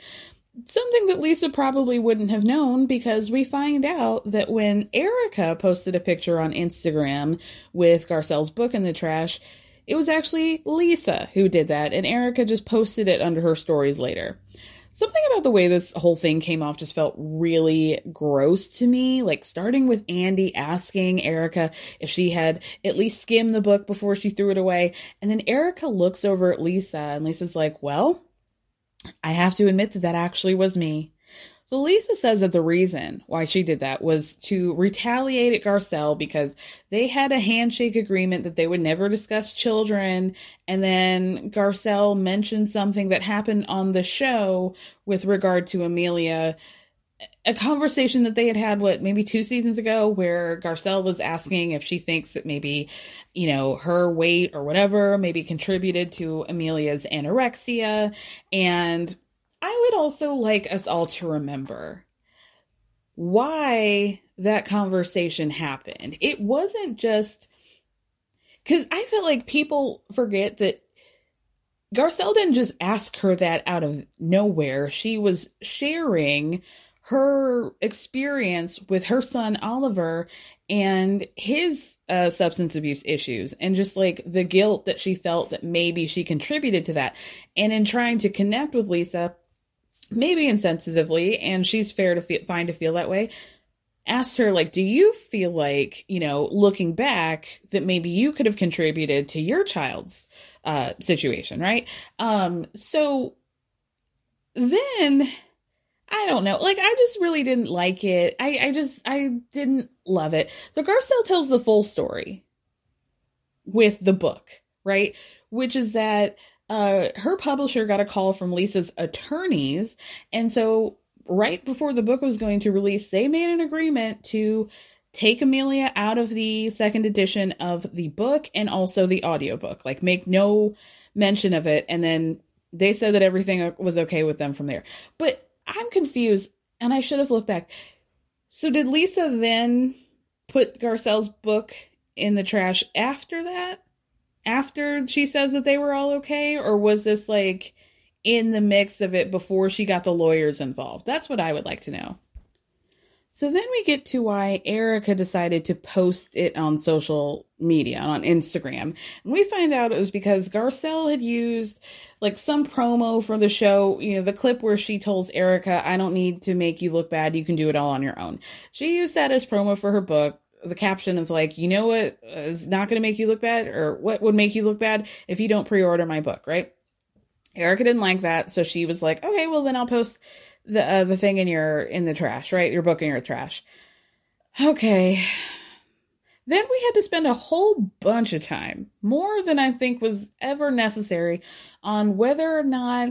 Speaker 3: something that Lisa probably wouldn't have known because we find out that when Erika posted a picture on Instagram with Garcelle's book in the trash, it was actually Lisa who did that, and Erika just posted it under her stories later. Something about the way this whole thing came off just felt really gross to me. Like starting with Andy asking Erika if she had at least skimmed the book before she threw it away. And then Erika looks over at Lisa, and Lisa's like, Well, I have to admit that that actually was me. So Lisa says that the reason why she did that was to retaliate at Garcelle because they had a handshake agreement that they would never discuss children. And then Garcelle mentioned something that happened on the show with regard to Amelia. A conversation that they had had, what, maybe two seasons ago, where Garcelle was asking if she thinks that maybe, you know, her weight or whatever maybe contributed to Amelia's anorexia. And I would also like us all to remember why that conversation happened. It wasn't just because I feel like people forget that Garcelle didn't just ask her that out of nowhere. She was sharing her experience with her son Oliver and his uh, substance abuse issues and just like the guilt that she felt that maybe she contributed to that. And in trying to connect with Lisa, maybe insensitively, and she's fair to feel, find to feel that way. Asked her, like, do you feel like, you know, looking back, that maybe you could have contributed to your child's uh, situation, right? Um, so then I don't know. Like, I just really didn't like it. I, I just, I didn't love it. So Garcelle tells the full story with the book, right? Which is that uh, her publisher got a call from Lisa's attorneys. And so, right before the book was going to release, they made an agreement to take Amelia out of the second edition of the book and also the audiobook. Like, make no mention of it. And then they said that everything was okay with them from there. But I'm confused, and I should have looked back. So, did Lisa then put Garcelle's book in the trash after that? After she says that they were all okay or was this like in the mix of it before she got the lawyers involved that's what i would like to know so then we get to why Erika decided to post it on social media, on Instagram. And we find out it was because Garcelle had used like some promo for the show, you know, the clip where she tells Erika, I don't need to make you look bad. You can do it all on your own. She used that as promo for her book the caption of like, you know what is not going to make you look bad, or what would make you look bad if you don't pre-order my book, right? Erika didn't like that, so she was like, okay, well then I'll post the uh, the thing in your in the trash, right? Your book in your trash. Okay. Then we had to spend a whole bunch of time, more than I think was ever necessary, on whether or not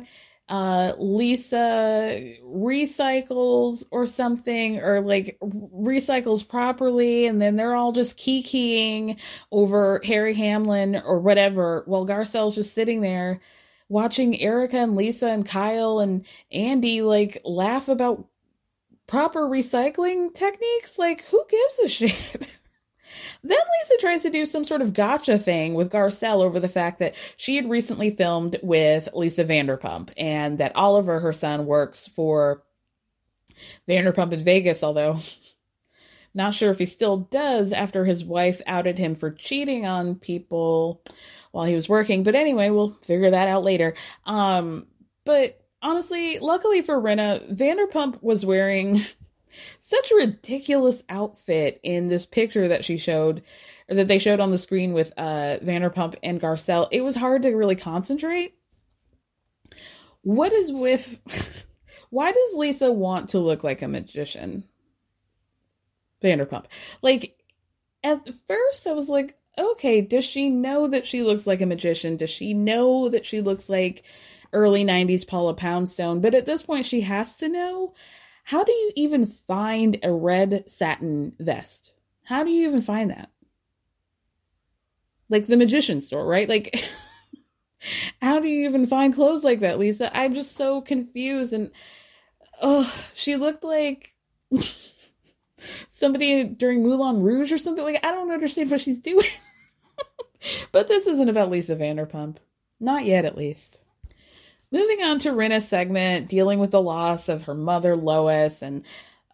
Speaker 3: uh, Lisa recycles or something, or like recycles properly, and then they're all just kikiing over Harry Hamlin or whatever, while Garcelle's just sitting there watching Erika and Lisa and Kyle and Andy like laugh about proper recycling techniques. Like, who gives a <laughs> shit? Then Lisa tries to do some sort of gotcha thing with Garcelle over the fact that she had recently filmed with Lisa Vanderpump and that Oliver, her son, works for Vanderpump in Vegas, although <laughs> not sure if he still does after his wife outed him for cheating on people while he was working. But anyway, we'll figure that out later. Um, but honestly, luckily for Rinna, Vanderpump was wearing <laughs> such a ridiculous outfit in this picture that she showed or that they showed on the screen with uh Vanderpump and Garcelle. It was hard to really concentrate. What is with <laughs> why does Lisa want to look like a magician? Vanderpump. Like at first I was like, okay, does she know that she looks like a magician? Does she know that she looks like early 90s Paula Poundstone? But at this point she has to know how do you even find a red satin vest? How do you even find that? Like the magician store, right? Like, <laughs> how do you even find clothes like that, Lisa? I'm just so confused. And, oh, she looked like <laughs> somebody during Moulin Rouge or something. Like, I don't understand what she's doing. <laughs> but this isn't about Lisa Vanderpump. Not yet, at least. Moving on to Rinna's segment, dealing with the loss of her mother, Lois, and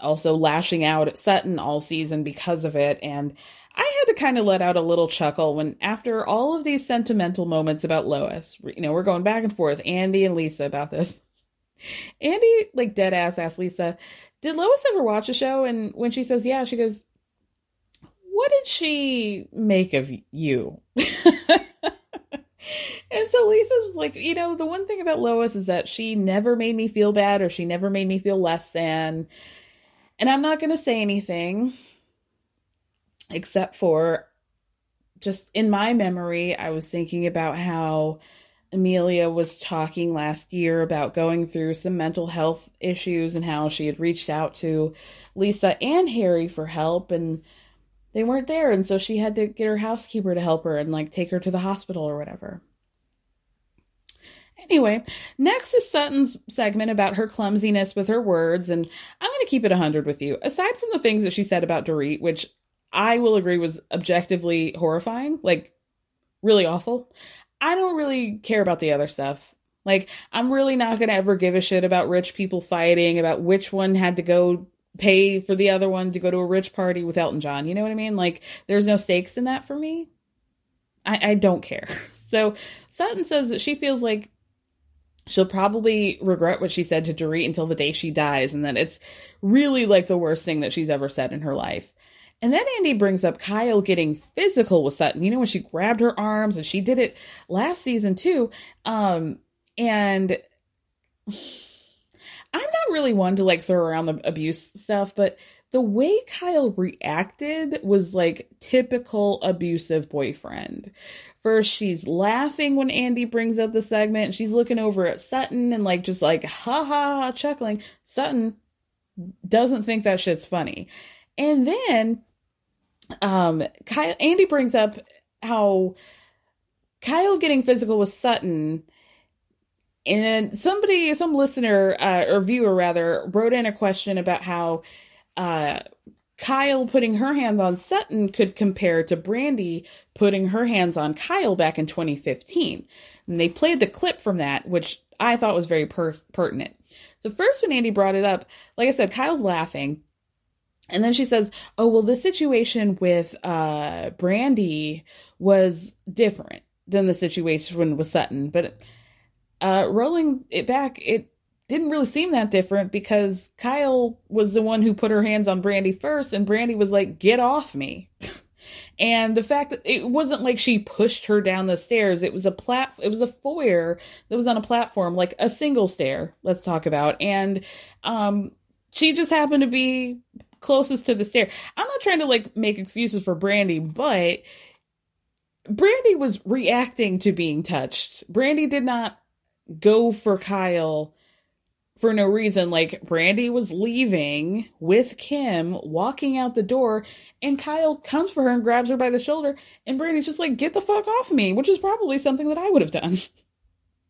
Speaker 3: also lashing out at Sutton all season because of it. And I had to kind of let out a little chuckle when, after all of these sentimental moments about Lois, you know, we're going back and forth, Andy and Lisa about this. Andy, like dead ass, asked Lisa, Did Lois ever watch a show? And when she says, Yeah, she goes, What did she make of you? <laughs> So Lisa was like, you know, the one thing about Lois is that she never made me feel bad or she never made me feel less than. And I'm not going to say anything except for just in my memory, I was thinking about how Amelia was talking last year about going through some mental health issues and how she had reached out to Lisa and Harry for help and they weren't there and so she had to get her housekeeper to help her and like take her to the hospital or whatever. Anyway, next is Sutton's segment about her clumsiness with her words, and I'm going to keep it 100 with you. Aside from the things that she said about Dorit, which I will agree was objectively horrifying, like really awful, I don't really care about the other stuff. Like, I'm really not going to ever give a shit about rich people fighting, about which one had to go pay for the other one to go to a rich party with Elton John. You know what I mean? Like, there's no stakes in that for me. I, I don't care. <laughs> So, Sutton says that she feels like she'll probably regret what she said to Dorit until the day she dies, and that it's really like the worst thing that she's ever said in her life. And then Andy brings up Kyle getting physical with Sutton. You know, when she grabbed her arms, and she did it last season too. Um, and <sighs> I'm not really one to like throw around the abuse stuff, but the way Kyle reacted was like typical abusive boyfriend. First, she's laughing when Andy brings up the segment. She's looking over at Sutton and like just like ha ha ha chuckling. Sutton doesn't think that shit's funny. And then um Kyle Andy brings up how Kyle getting physical with Sutton and somebody some listener uh, or viewer rather wrote in a question about how uh, Kyle putting her hands on Sutton could compare to Brandi putting her hands on Kyle back in 2015. And they played the clip from that, which I thought was very per- pertinent. So, first, when Andy brought it up, like I said, Kyle's laughing. And then she says, Oh, well, the situation with uh, Brandi was different than the situation with Sutton. But uh, rolling it back, it didn't really seem that different because Kyle was the one who put her hands on Brandi first, and Brandi was like, "Get off me." <laughs> and the fact that it wasn't like she pushed her down the stairs, it was a plat, it was a foyer that was on a platform, like a single stair. Let's talk about, and um, she just happened to be closest to the stair. I'm not trying to like make excuses for Brandi, but Brandi was reacting to being touched. Brandi did not go for Kyle for no reason. Like Brandi was leaving with Kim, walking out the door, and Kyle comes for her and grabs her by the shoulder, and Brandi's just like, "Get the fuck off me," which is probably something that I would have done. <laughs>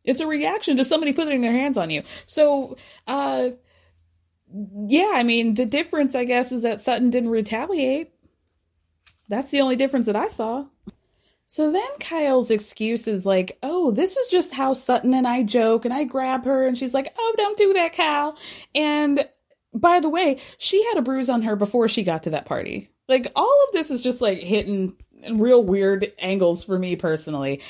Speaker 3: It's a reaction to somebody putting their hands on you. So, uh, yeah, I mean, the difference, I guess, is that Sutton didn't retaliate. That's the only difference that I saw. So then Kyle's excuse is like, oh, this is just how Sutton and I joke. And I grab her and she's like, oh, don't do that, Kyle. And by the way, she had a bruise on her before she got to that party. Like, all of this is just like hitting real weird angles for me personally.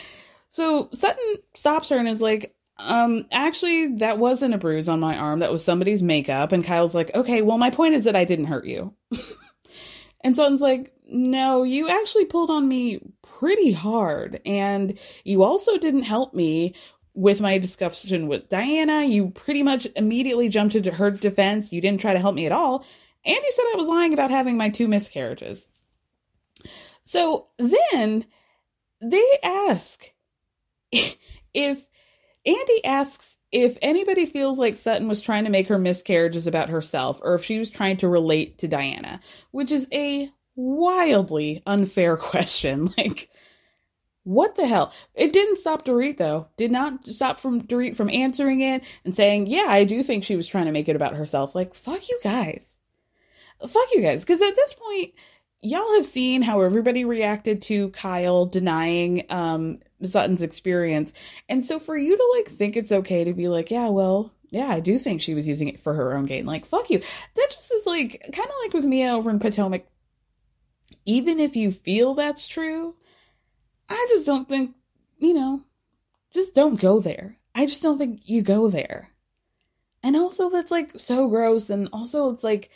Speaker 3: So Sutton stops her and is like, um, actually, that wasn't a bruise on my arm. That was somebody's makeup. And Kyle's like, okay, well, my point is that I didn't hurt you. <laughs> and Sutton's like, no, you actually pulled on me pretty hard. And you also didn't help me with my discussion with Diana. You pretty much immediately jumped into her defense. You didn't try to help me at all. And you said I was lying about having my two miscarriages. So then they ask <laughs> if Andy asks if anybody feels like Sutton was trying to make her miscarriages about herself or if she was trying to relate to Diana, which is a wildly unfair <laughs> question. Like, what the hell? It didn't stop Dorit though. Did not stop from Dorit from answering it and saying, "Yeah, I do think she was trying to make it about herself." Like, fuck you guys. Fuck you guys. Cuz at this point, y'all have seen how everybody reacted to Kyle denying um Sutton's experience. And so for you to like think it's okay to be like, yeah, well, yeah, I do think she was using it for her own gain. Like, fuck you. That just is like kind of like with Mia over in Potomac. Even if you feel that's true, I just don't think, you know, just don't go there. I just don't think you go there. And also, that's like so gross. And also, it's like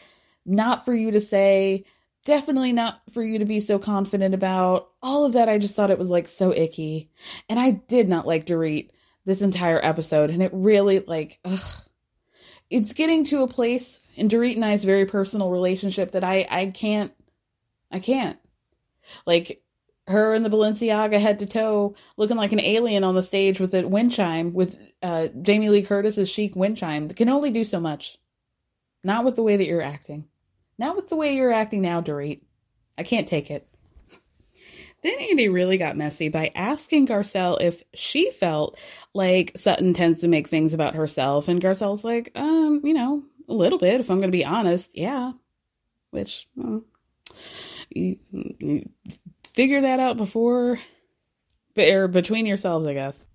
Speaker 3: not for you to say, definitely not for you to be so confident about. All of that, I just thought it was like so icky. And I did not like Dorit this entire episode. And it really, like, ugh. It's getting to a place in Dorit and I's very personal relationship that I, I can't, I can't. Like, her and the Balenciaga head to toe looking like an alien on the stage with a wind chime with uh, Jamie Lee Curtis's chic wind chime can only do so much. Not with the way that you're acting. Not with the way you're acting now, Dorit. I can't take it. Then Andy really got messy by asking Garcelle if she felt like Sutton tends to make things about herself. And Garcelle's like, um, you know, a little bit, if I'm going to be honest. Yeah. Which, figure that out before or between yourselves, I guess.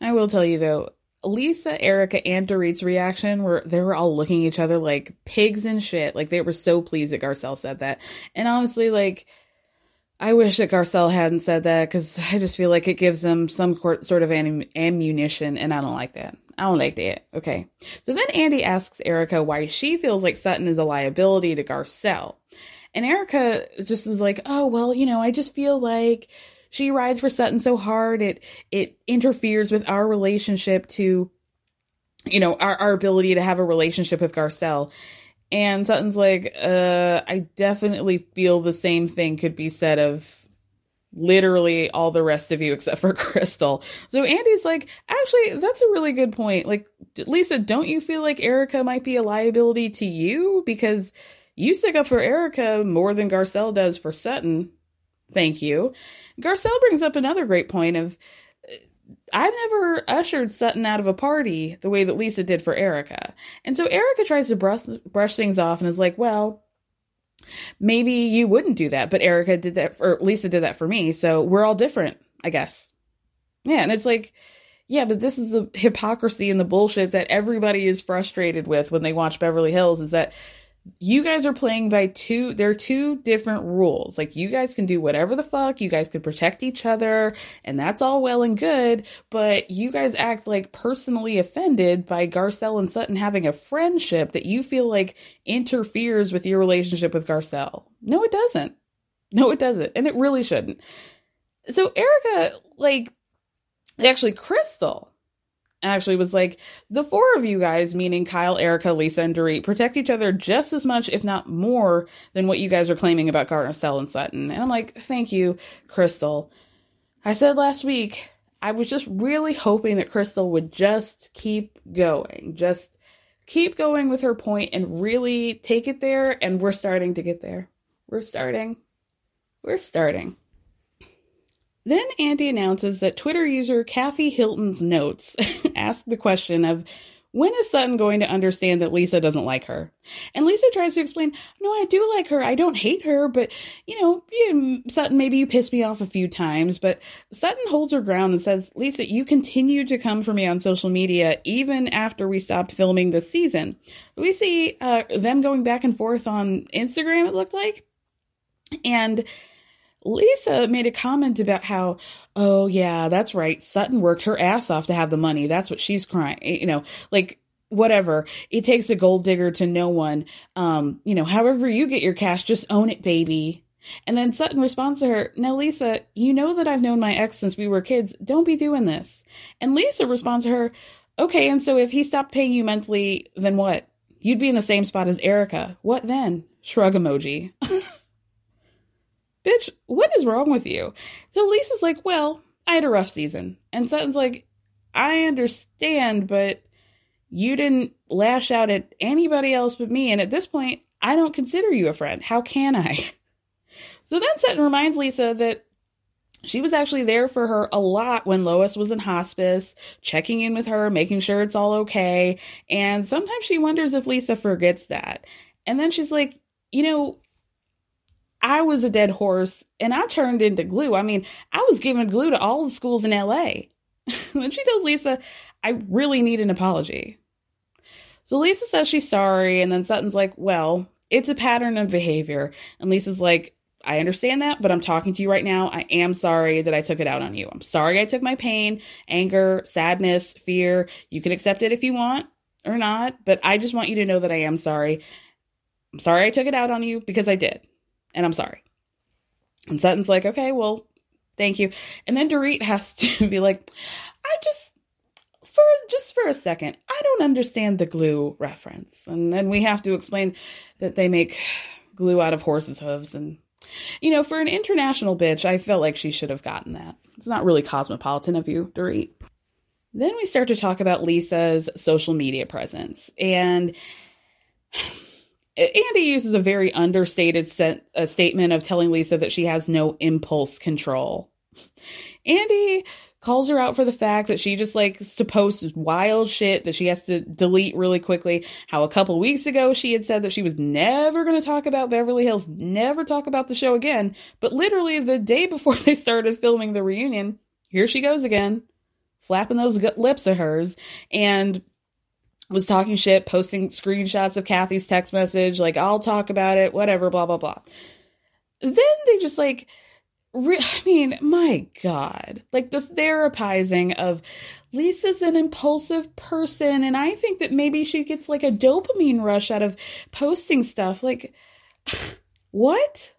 Speaker 3: I will tell you though, Lisa, Erika, and Dorit's reaction were they were all looking at each other like pigs and shit. Like they were so pleased that Garcelle said that. And honestly, like I wish that Garcelle hadn't said that because I just feel like it gives them some sort of ammunition, and I don't like that. I don't like that. Okay. So then Andy asks Erika why she feels like Sutton is a liability to Garcelle. And Erika just is like, oh, well, you know, I just feel like she rides for Sutton so hard. It, it interferes with our relationship to, you know, our, our ability to have a relationship with Garcelle. And Sutton's like, uh, I definitely feel the same thing could be said of literally all the rest of you except for <laughs> Crystal. So Andy's like, actually, that's a really good point. Like, Lisa, don't you feel like Erika might be a liability to you? Because you stick up for Erika more than Garcelle does for Sutton. Thank you. Garcelle brings up another great point of uh, I've never ushered Sutton out of a party the way that Lisa did for Erika. And so Erika tries to brush brush things off and is like, "Well, maybe you wouldn't do that, but Erika did that or Lisa did that for me, so we're all different, I guess." Yeah, and it's like yeah, but this is the hypocrisy and the bullshit that everybody is frustrated with when they watch Beverly Hills is that you guys are playing by two there are two different rules. Like you guys can do whatever the fuck you guys could protect each other and that's all well and good but you guys act like personally offended by garcelle and sutton having a friendship that you feel like interferes with your relationship with garcelle. No it doesn't. No it doesn't and it really shouldn't. So erika like actually crystal actually was like, the four of you guys, meaning Kyle, Erika, Lisa, and Dorit, protect each other just as much, if not more, than what you guys are claiming about Garcelle and Sutton. And I'm like, thank you, Crystal. I said last week, I was just really hoping that Crystal would just keep going, just keep going with her point and really take it there. And we're starting to get there. We're starting. We're starting. Then Andy announces that Twitter user Kathy Hilton's notes <laughs> asked the question of when is Sutton going to understand that Lisa doesn't like her? And Lisa tries to explain, no, I do like her. I don't hate her, but you know, you, Sutton, maybe you pissed me off a few times, but Sutton holds her ground and says, Lisa, you continue to come for me on social media even after we stopped filming this season. We see uh, them going back and forth on Instagram, it looked like. And Lisa made a comment about how, oh yeah, that's right. Sutton worked her ass off to have the money. That's what she's crying. You know, like whatever. It takes a gold digger to no one. Um, you know, however you get your cash, just own it, baby. And then Sutton responds to her, Now, Lisa, you know that I've known my ex since we were kids. Don't be doing this. And Lisa responds to her, Okay, and so if he stopped paying you mentally, then what? You'd be in the same spot as Erika. What then? Shrug emoji. <laughs> bitch, what is wrong with you? So Lisa's like, well, I had a rough season. And Sutton's like, I understand, but you didn't lash out at anybody else but me. And at this point, I don't consider you a friend. How can I? <laughs> So then Sutton reminds Lisa that she was actually there for her a lot when Lois was in hospice, checking in with her, making sure it's all okay. And sometimes she wonders if Lisa forgets that. And then she's like, you know, I was a dead horse and I turned into glue. I mean, I was giving glue to all the schools in LA. <laughs> then she tells Lisa, I really need an apology. So Lisa says she's sorry, and then Sutton's like, Well, it's a pattern of behavior. And Lisa's like, I understand that, but I'm talking to you right now. I am sorry that I took it out on you. I'm sorry I took my pain, anger, sadness, fear. You can accept it if you want or not, but I just want you to know that I am sorry. I'm sorry I took it out on you because I did, and I'm sorry. And Sutton's like, okay, well, thank you. And then Dorit has <laughs> to be like, I just, for just for a second, I don't understand the glue reference. And then we have to explain that they make glue out of horses' hooves and you know, for an international bitch, I felt like she should have gotten that. It's not really cosmopolitan of you, Dorit. Then we start to talk about Lisa's social media presence. And Andy uses a very understated set, a statement of telling Lisa that she has no impulse control. Andy calls her out for the fact that she just likes to post wild shit that she has to delete really quickly. How a couple weeks ago she had said that she was never going to talk about Beverly Hills, never talk about the show again. But literally the day before they started filming the reunion, here she goes again, flapping those lips of hers and was talking shit, posting screenshots of Kathy's text message, like, I'll talk about it, whatever, blah, blah, blah. Then they just like, <laughs> I mean, my God, like the therapizing of Lisa's an impulsive person, and I think that maybe she gets like a dopamine rush out of posting stuff. Like, <sighs> what?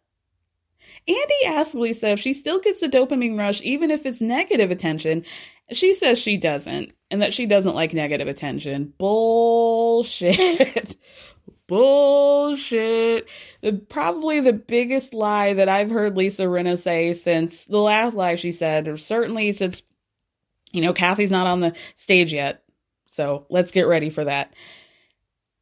Speaker 3: Andy asks Lisa if she still gets a dopamine rush, even if it's negative attention. She says she doesn't, and that she doesn't like negative attention. Bullshit. <laughs> bullshit. The, probably the biggest lie that I've heard Lisa Rinna say since the last lie she said, or certainly since, you know, Kathy's not on the stage yet. So let's get ready for that.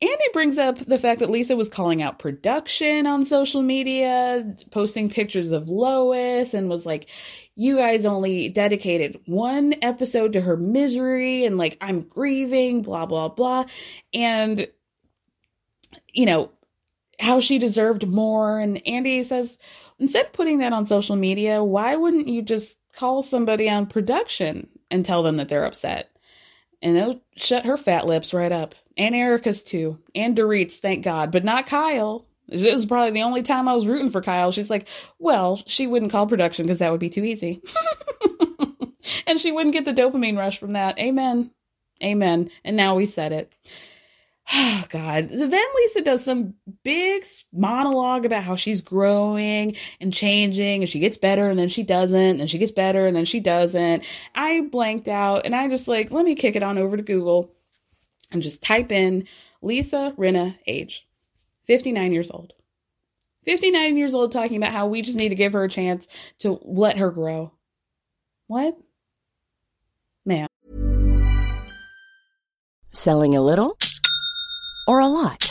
Speaker 3: Andy brings up the fact that Lisa was calling out production on social media, posting pictures of Lois, and was like, you guys only dedicated one episode to her misery, and like, I'm grieving, blah, blah, blah. And you know, how she deserved more. And Andy says, instead of putting that on social media, why wouldn't you just call somebody on production and tell them that they're upset? And they'll shut her fat lips right up. And Erika's too. And Dorit's, thank God. But not Kyle. This is probably the only time I was rooting for Kyle. She's like, well, she wouldn't call production because that would be too easy. <laughs> and she wouldn't get the dopamine rush from that. Amen. Amen. And now we said it. <sighs> Oh God. So then Lisa does some big monologue about how she's growing and changing and she gets better and then she doesn't and she gets better and then she doesn't. I blanked out and I just like, let me kick it on over to Google and just type in Lisa Rinna age. 59 years old. 59 years old talking about how we just need to give her a chance to let her grow. What? Man.
Speaker 8: Selling a little or a lot?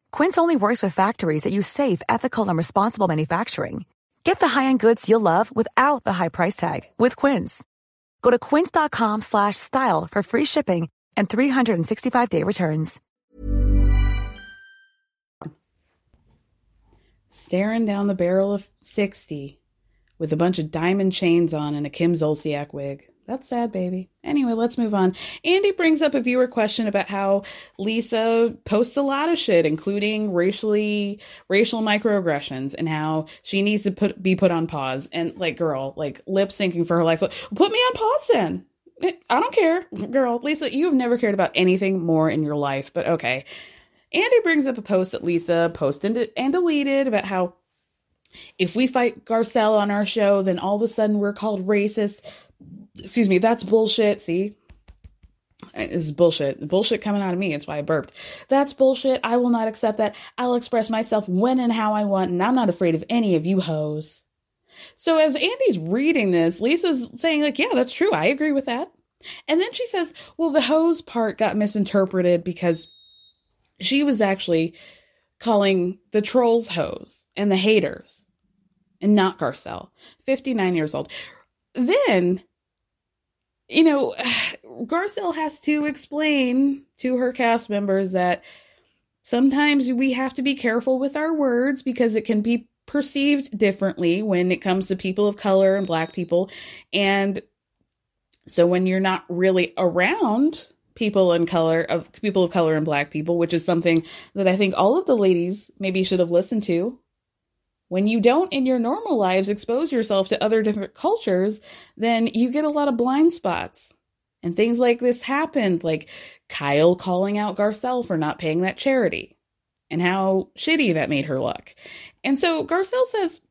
Speaker 9: Quince only works with factories that use safe, ethical, and responsible manufacturing. Get the high-end goods you'll love without the high price tag with Quince. Go to quince.com/style for free shipping and 365-day returns.
Speaker 3: Staring down the barrel of 60 with a bunch of diamond chains on and a Kim Zolciak wig. That's sad, baby. Anyway, let's move on. Andy brings up a viewer question about how Lisa posts a lot of shit, including racially racial microaggressions, and how she needs to put be put on pause. And like, girl, like lip syncing for her life. Put me on pause then. I don't care, girl. Lisa, you have never cared about anything more in your life, but okay. Andy brings up a post that Lisa posted and deleted about how if we fight Garcelle on our show, then all of a sudden we're called racist. Excuse me, that's bullshit. See? This is bullshit. Bullshit coming out of me. That's why I burped. That's bullshit. I will not accept that. I'll express myself when and how I want, and I'm not afraid of any of you hoes. So as Andy's reading this, Lisa's saying, like, yeah, that's true. I agree with that. And then she says, well, the hose part got misinterpreted because she was actually calling the trolls hoes and the haters and not Garcelle, 59 years old. Then, you know, Garcelle has to explain to her cast members that sometimes we have to be careful with our words because it can be perceived differently when it comes to people of color and black people. And so when you're not really around people in color of people of color and black people, which is something that I think all of the ladies maybe should have listened to. When you don't in your normal lives expose yourself to other different cultures, then you get a lot of blind spots. And things like this happened, like Kyle calling out Garcelle for not paying that charity and how shitty that made her look. And so Garcelle says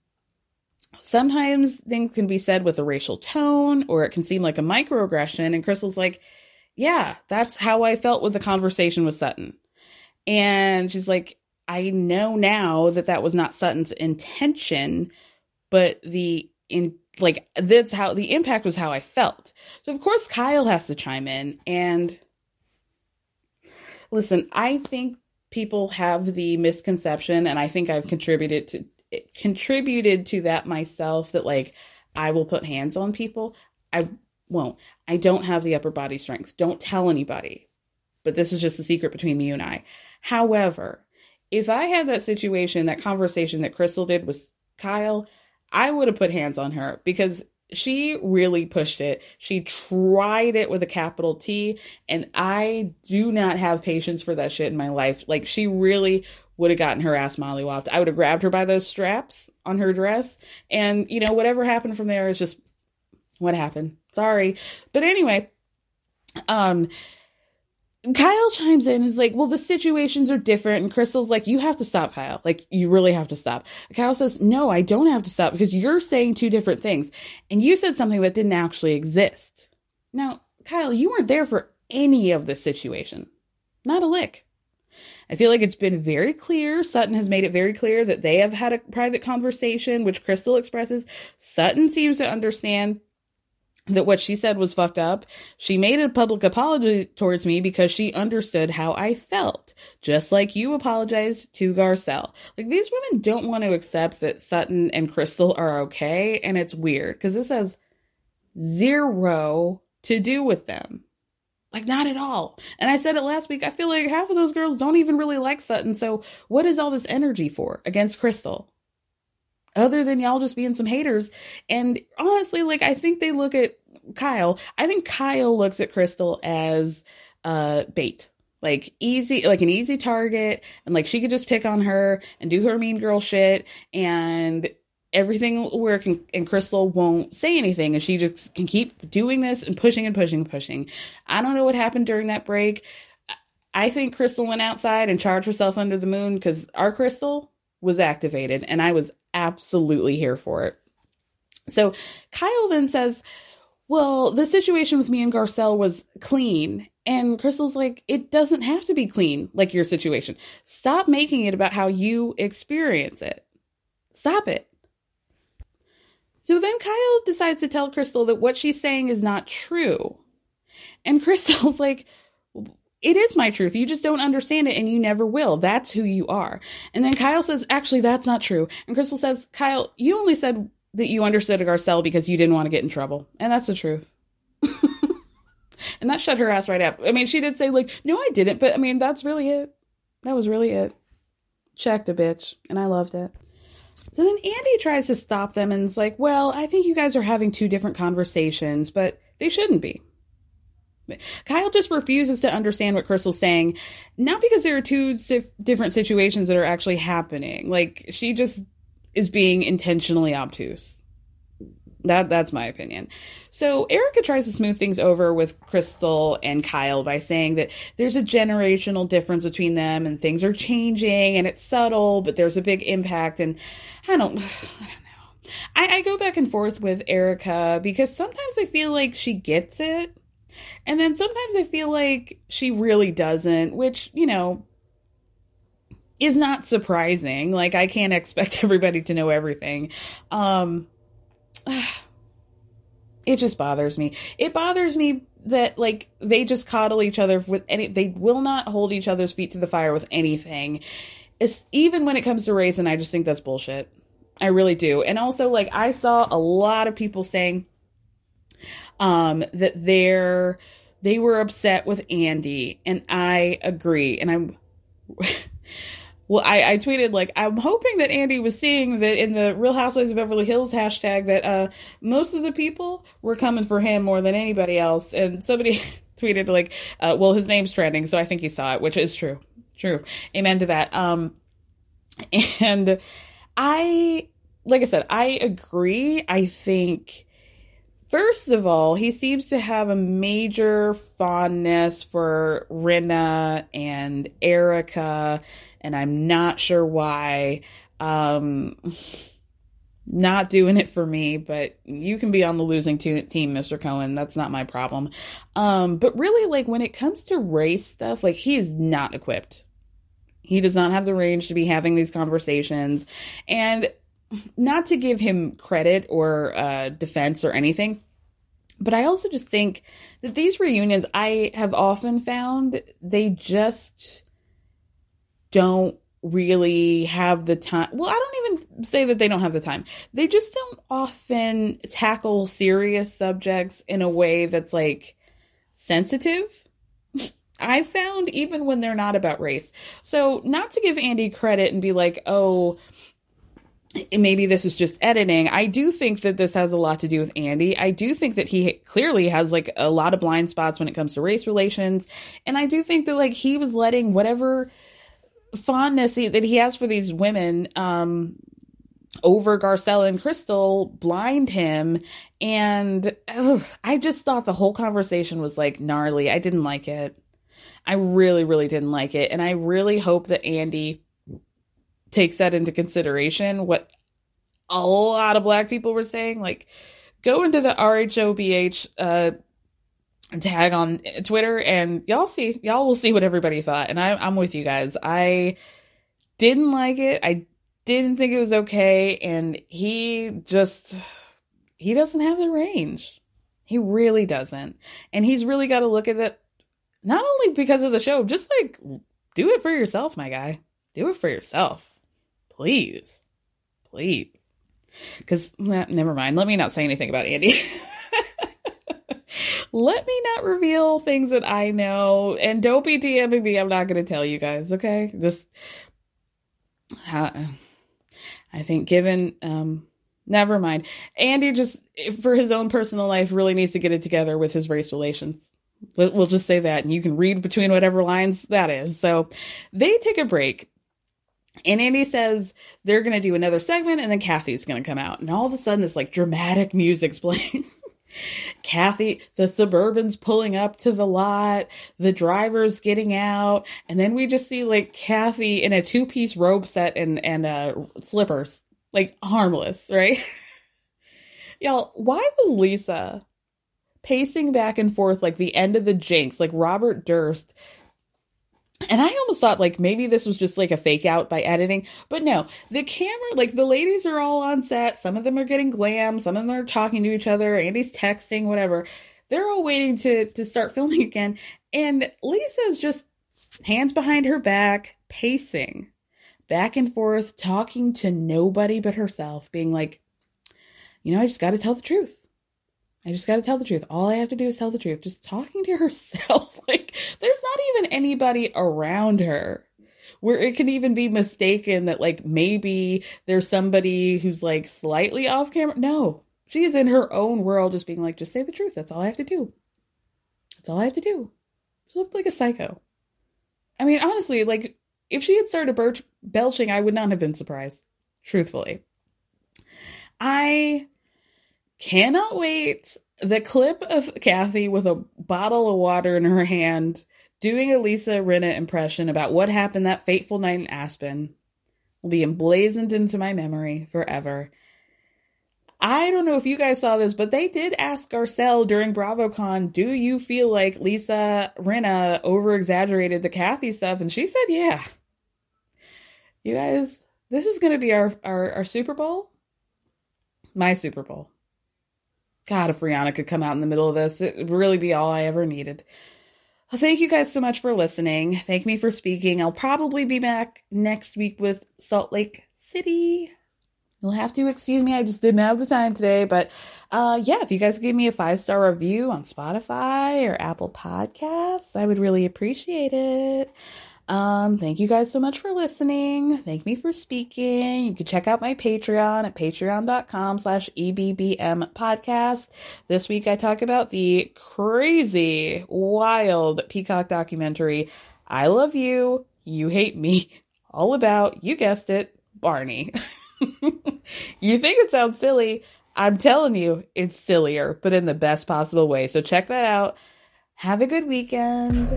Speaker 3: sometimes things can be said with a racial tone or it can seem like a microaggression. And Crystal's like, yeah, that's how I felt with the conversation with Sutton. And she's like, I know now that that was not Sutton's intention, but the in like that's how the impact was how I felt. So of course Kyle has to chime in and listen, I think people have the misconception and I think I've contributed to contributed to that myself that like I will put hands on people. I won't. I don't have the upper body strength. Don't tell anybody. But this is just a secret between me and I. However, if I had that situation, that conversation that Crystal did with Kyle, I would have put hands on her because she really pushed it. She tried it with a capital T, and I do not have patience for that shit in my life. Like, she really would have gotten her ass mollywopped. I would have grabbed her by those straps on her dress, and you know, whatever happened from there is just what happened. Sorry. But anyway, um, Kyle chimes in and is like, well, the situations are different. And Crystal's like, you have to stop, Kyle. Like, you really have to stop. Kyle says, no, I don't have to stop because you're saying two different things. And you said something that didn't actually exist. Now, Kyle, you weren't there for any of this situation. Not a lick. I feel like it's been very clear. Sutton has made it very clear that they have had a private conversation, which Crystal expresses. Sutton seems to understand that what she said was fucked up. She made a public apology towards me because she understood how I felt, just like you apologized to Garcelle. Like these women don't want to accept that Sutton and Crystal are okay, and it's weird because this has zero to do with them. Like not at all. And I said it last week. I feel like half of those girls don't even really like Sutton. So what is all this energy for against Crystal? Other than y'all just being some haters. And honestly, like I think they look at Kyle. I think Kyle looks at Crystal as uh bait. Like easy like an easy target and like she could just pick on her and do her mean girl shit and everything will work and, and Crystal won't say anything and she just can keep doing this and pushing and pushing and pushing. I don't know what happened during that break. I think Crystal went outside and charged herself under the moon because our Crystal was activated and I was absolutely here for it. So Kyle then says, Well, the situation with me and Garcelle was clean. And Crystal's like, It doesn't have to be clean like your situation. Stop making it about how you experience it. Stop it. So then Kyle decides to tell Crystal that what she's saying is not true. And <laughs> Crystal's like, it is my truth. You just don't understand it and you never will. That's who you are. And then Kyle says, actually, that's not true. And Crystal says, Kyle, you only said that you understood a Garcelle because you didn't want to get in trouble. And that's the truth. <laughs> and that shut her ass right up. I mean, she did say, like, no, I didn't. But I mean, that's really it. That was really it. Checked a bitch. And I loved it. So then Andy tries to stop them and it's like, well, I think you guys are having two different conversations, but They shouldn't be. Kyle just refuses to understand what Crystal's saying, not because there are two different situations that are actually happening. Like she just is being intentionally obtuse. That that's my opinion. So Erika tries to smooth things over with Crystal and Kyle by saying that there's a generational difference between them and things are changing and it's subtle, but there's a big impact. And I don't, <sighs> I don't know. I, I go back and forth with Erika because sometimes I feel like she gets it, and then sometimes I feel like she really doesn't, which you know is not surprising. Like I can't <laughs> expect everybody to know everything. Um <sighs> it just bothers me. It bothers me that like they just coddle each other with any they will not hold each other's feet to the fire with anything. It's even when it comes to race and I just think that's bullshit. I really do. And also like I saw a lot of people saying um that they're they were upset with Andy and I agree and I'm <laughs> well, I, I tweeted like I'm hoping that Andy was seeing that in the Real Housewives of Beverly Hills hashtag that uh, most of the people were coming for him more than anybody else, and somebody <laughs> tweeted like, uh, "Well, his name's trending, so I think he saw it," which is true, true, amen to that. Um, <laughs> and I, like I said, I agree. I think. First of all, he seems to have a major fondness for Rinna and Erika, and I'm not sure why. Um, not doing it for me, but you can be on the losing team, Mr. Cohen. That's not my problem. Um, but really, like when it comes to race stuff, like he is not equipped. He does not have the range to be having these conversations. And not to give him credit or uh, defense or anything, but I also just think that these reunions, I have often found they just don't really have the time. Well, I don't even say that they don't have the time. They just don't often tackle serious subjects in a way that's like sensitive. <laughs> I found even when they're not about race. So, not to give Andy credit and be like, oh, maybe this is just editing. I do think that this has a lot to do with Andy. I do think that he clearly has like a lot of blind spots when it comes to race relations. And I do think that like he was letting whatever fondness that he has for these women um, over Garcella and Crystal blind him. And ugh, I just thought the whole conversation was like gnarly. I didn't like it. I really, really didn't like it. And I really hope that Andy takes that into consideration. What a lot of black people were saying, like, go into the RHOBH uh, tag on Twitter and y'all see y'all will see what everybody thought and I I'm with you guys. I didn't like it. I didn't think it was okay and he just he doesn't have the range. He really doesn't. And he's really got to look at it not only because of the show, just like do it for yourself, my guy. Do it for yourself. Please. Please. Cuz never mind. Let me not say anything about Andy. <laughs> let me not reveal things that I know. And don't be DMing me. I'm not going to tell you guys. Okay. Just, uh, I think given, um, never mind. Andy just, for his own personal life, really needs to get it together with his race relations. We'll just say that, and you can read between whatever lines that is. So they take a break. And Andy says they're going to do another segment and then Kathy's going to come out. And all of a sudden, this like dramatic music's playing. <laughs> Kathy, the Suburban's pulling up to the lot, the driver's getting out, and then we just see like Kathy in a two piece robe set and and uh slippers, like harmless, right? <laughs> Y'all, why was Lisa pacing back and forth like the end of the Jinx, like Robert Durst, and I almost thought like maybe this was just like a fake out by editing, but no, the camera, like the ladies are all on set. Some of them are getting glam, some of them are talking to each other. Andy's texting, whatever. They're all waiting to to start <laughs> filming again, and Lisa's just hands behind her back, pacing back and forth, talking to nobody but herself, being like, you know, I just got to tell the truth. I just got to tell the truth. All I have to do is tell the truth. Just talking to <laughs> herself. like, there's not even anybody around her where it can even be mistaken that, like, maybe there's somebody who's like slightly off camera. No, She is in her own world, just being like, just say the truth. That's all I have to do. That's all I have to do. She looked like a psycho. I mean, honestly, like, if she had started belching, I would not have been surprised, truthfully. I cannot wait. The clip of Kathy with a bottle of water in her hand doing a Lisa Rinna impression about what happened that fateful night in Aspen will be emblazoned into my memory forever. I don't know if you guys saw this, but they did ask Garcelle during BravoCon, do you feel like Lisa Rinna over exaggerated the Kathy stuff? And she said, yeah. You guys, this is going to be our, our, our Super Bowl. My Super Bowl. God, if Rihanna could come out in the middle of this, it would really be all I ever needed. Well, thank you guys so much for listening. Thank me for speaking. I'll probably be back next week with Salt Lake City. You'll have to excuse me. I just didn't have the time today. But uh, yeah, if you guys give me a five star review on Spotify or Apple Podcasts, I would really appreciate it. Um, thank you guys so much for listening. Thank me for speaking. You can check out my Patreon at patreon.com slash EBBM podcast. This week I talk about the crazy, wild Peacock documentary, I Love You, You Hate Me, <laughs> all about, you guessed it, Barney. <laughs> you think it sounds silly. I'm telling you, it's sillier, but in the best possible way. So check that out. Have a good weekend.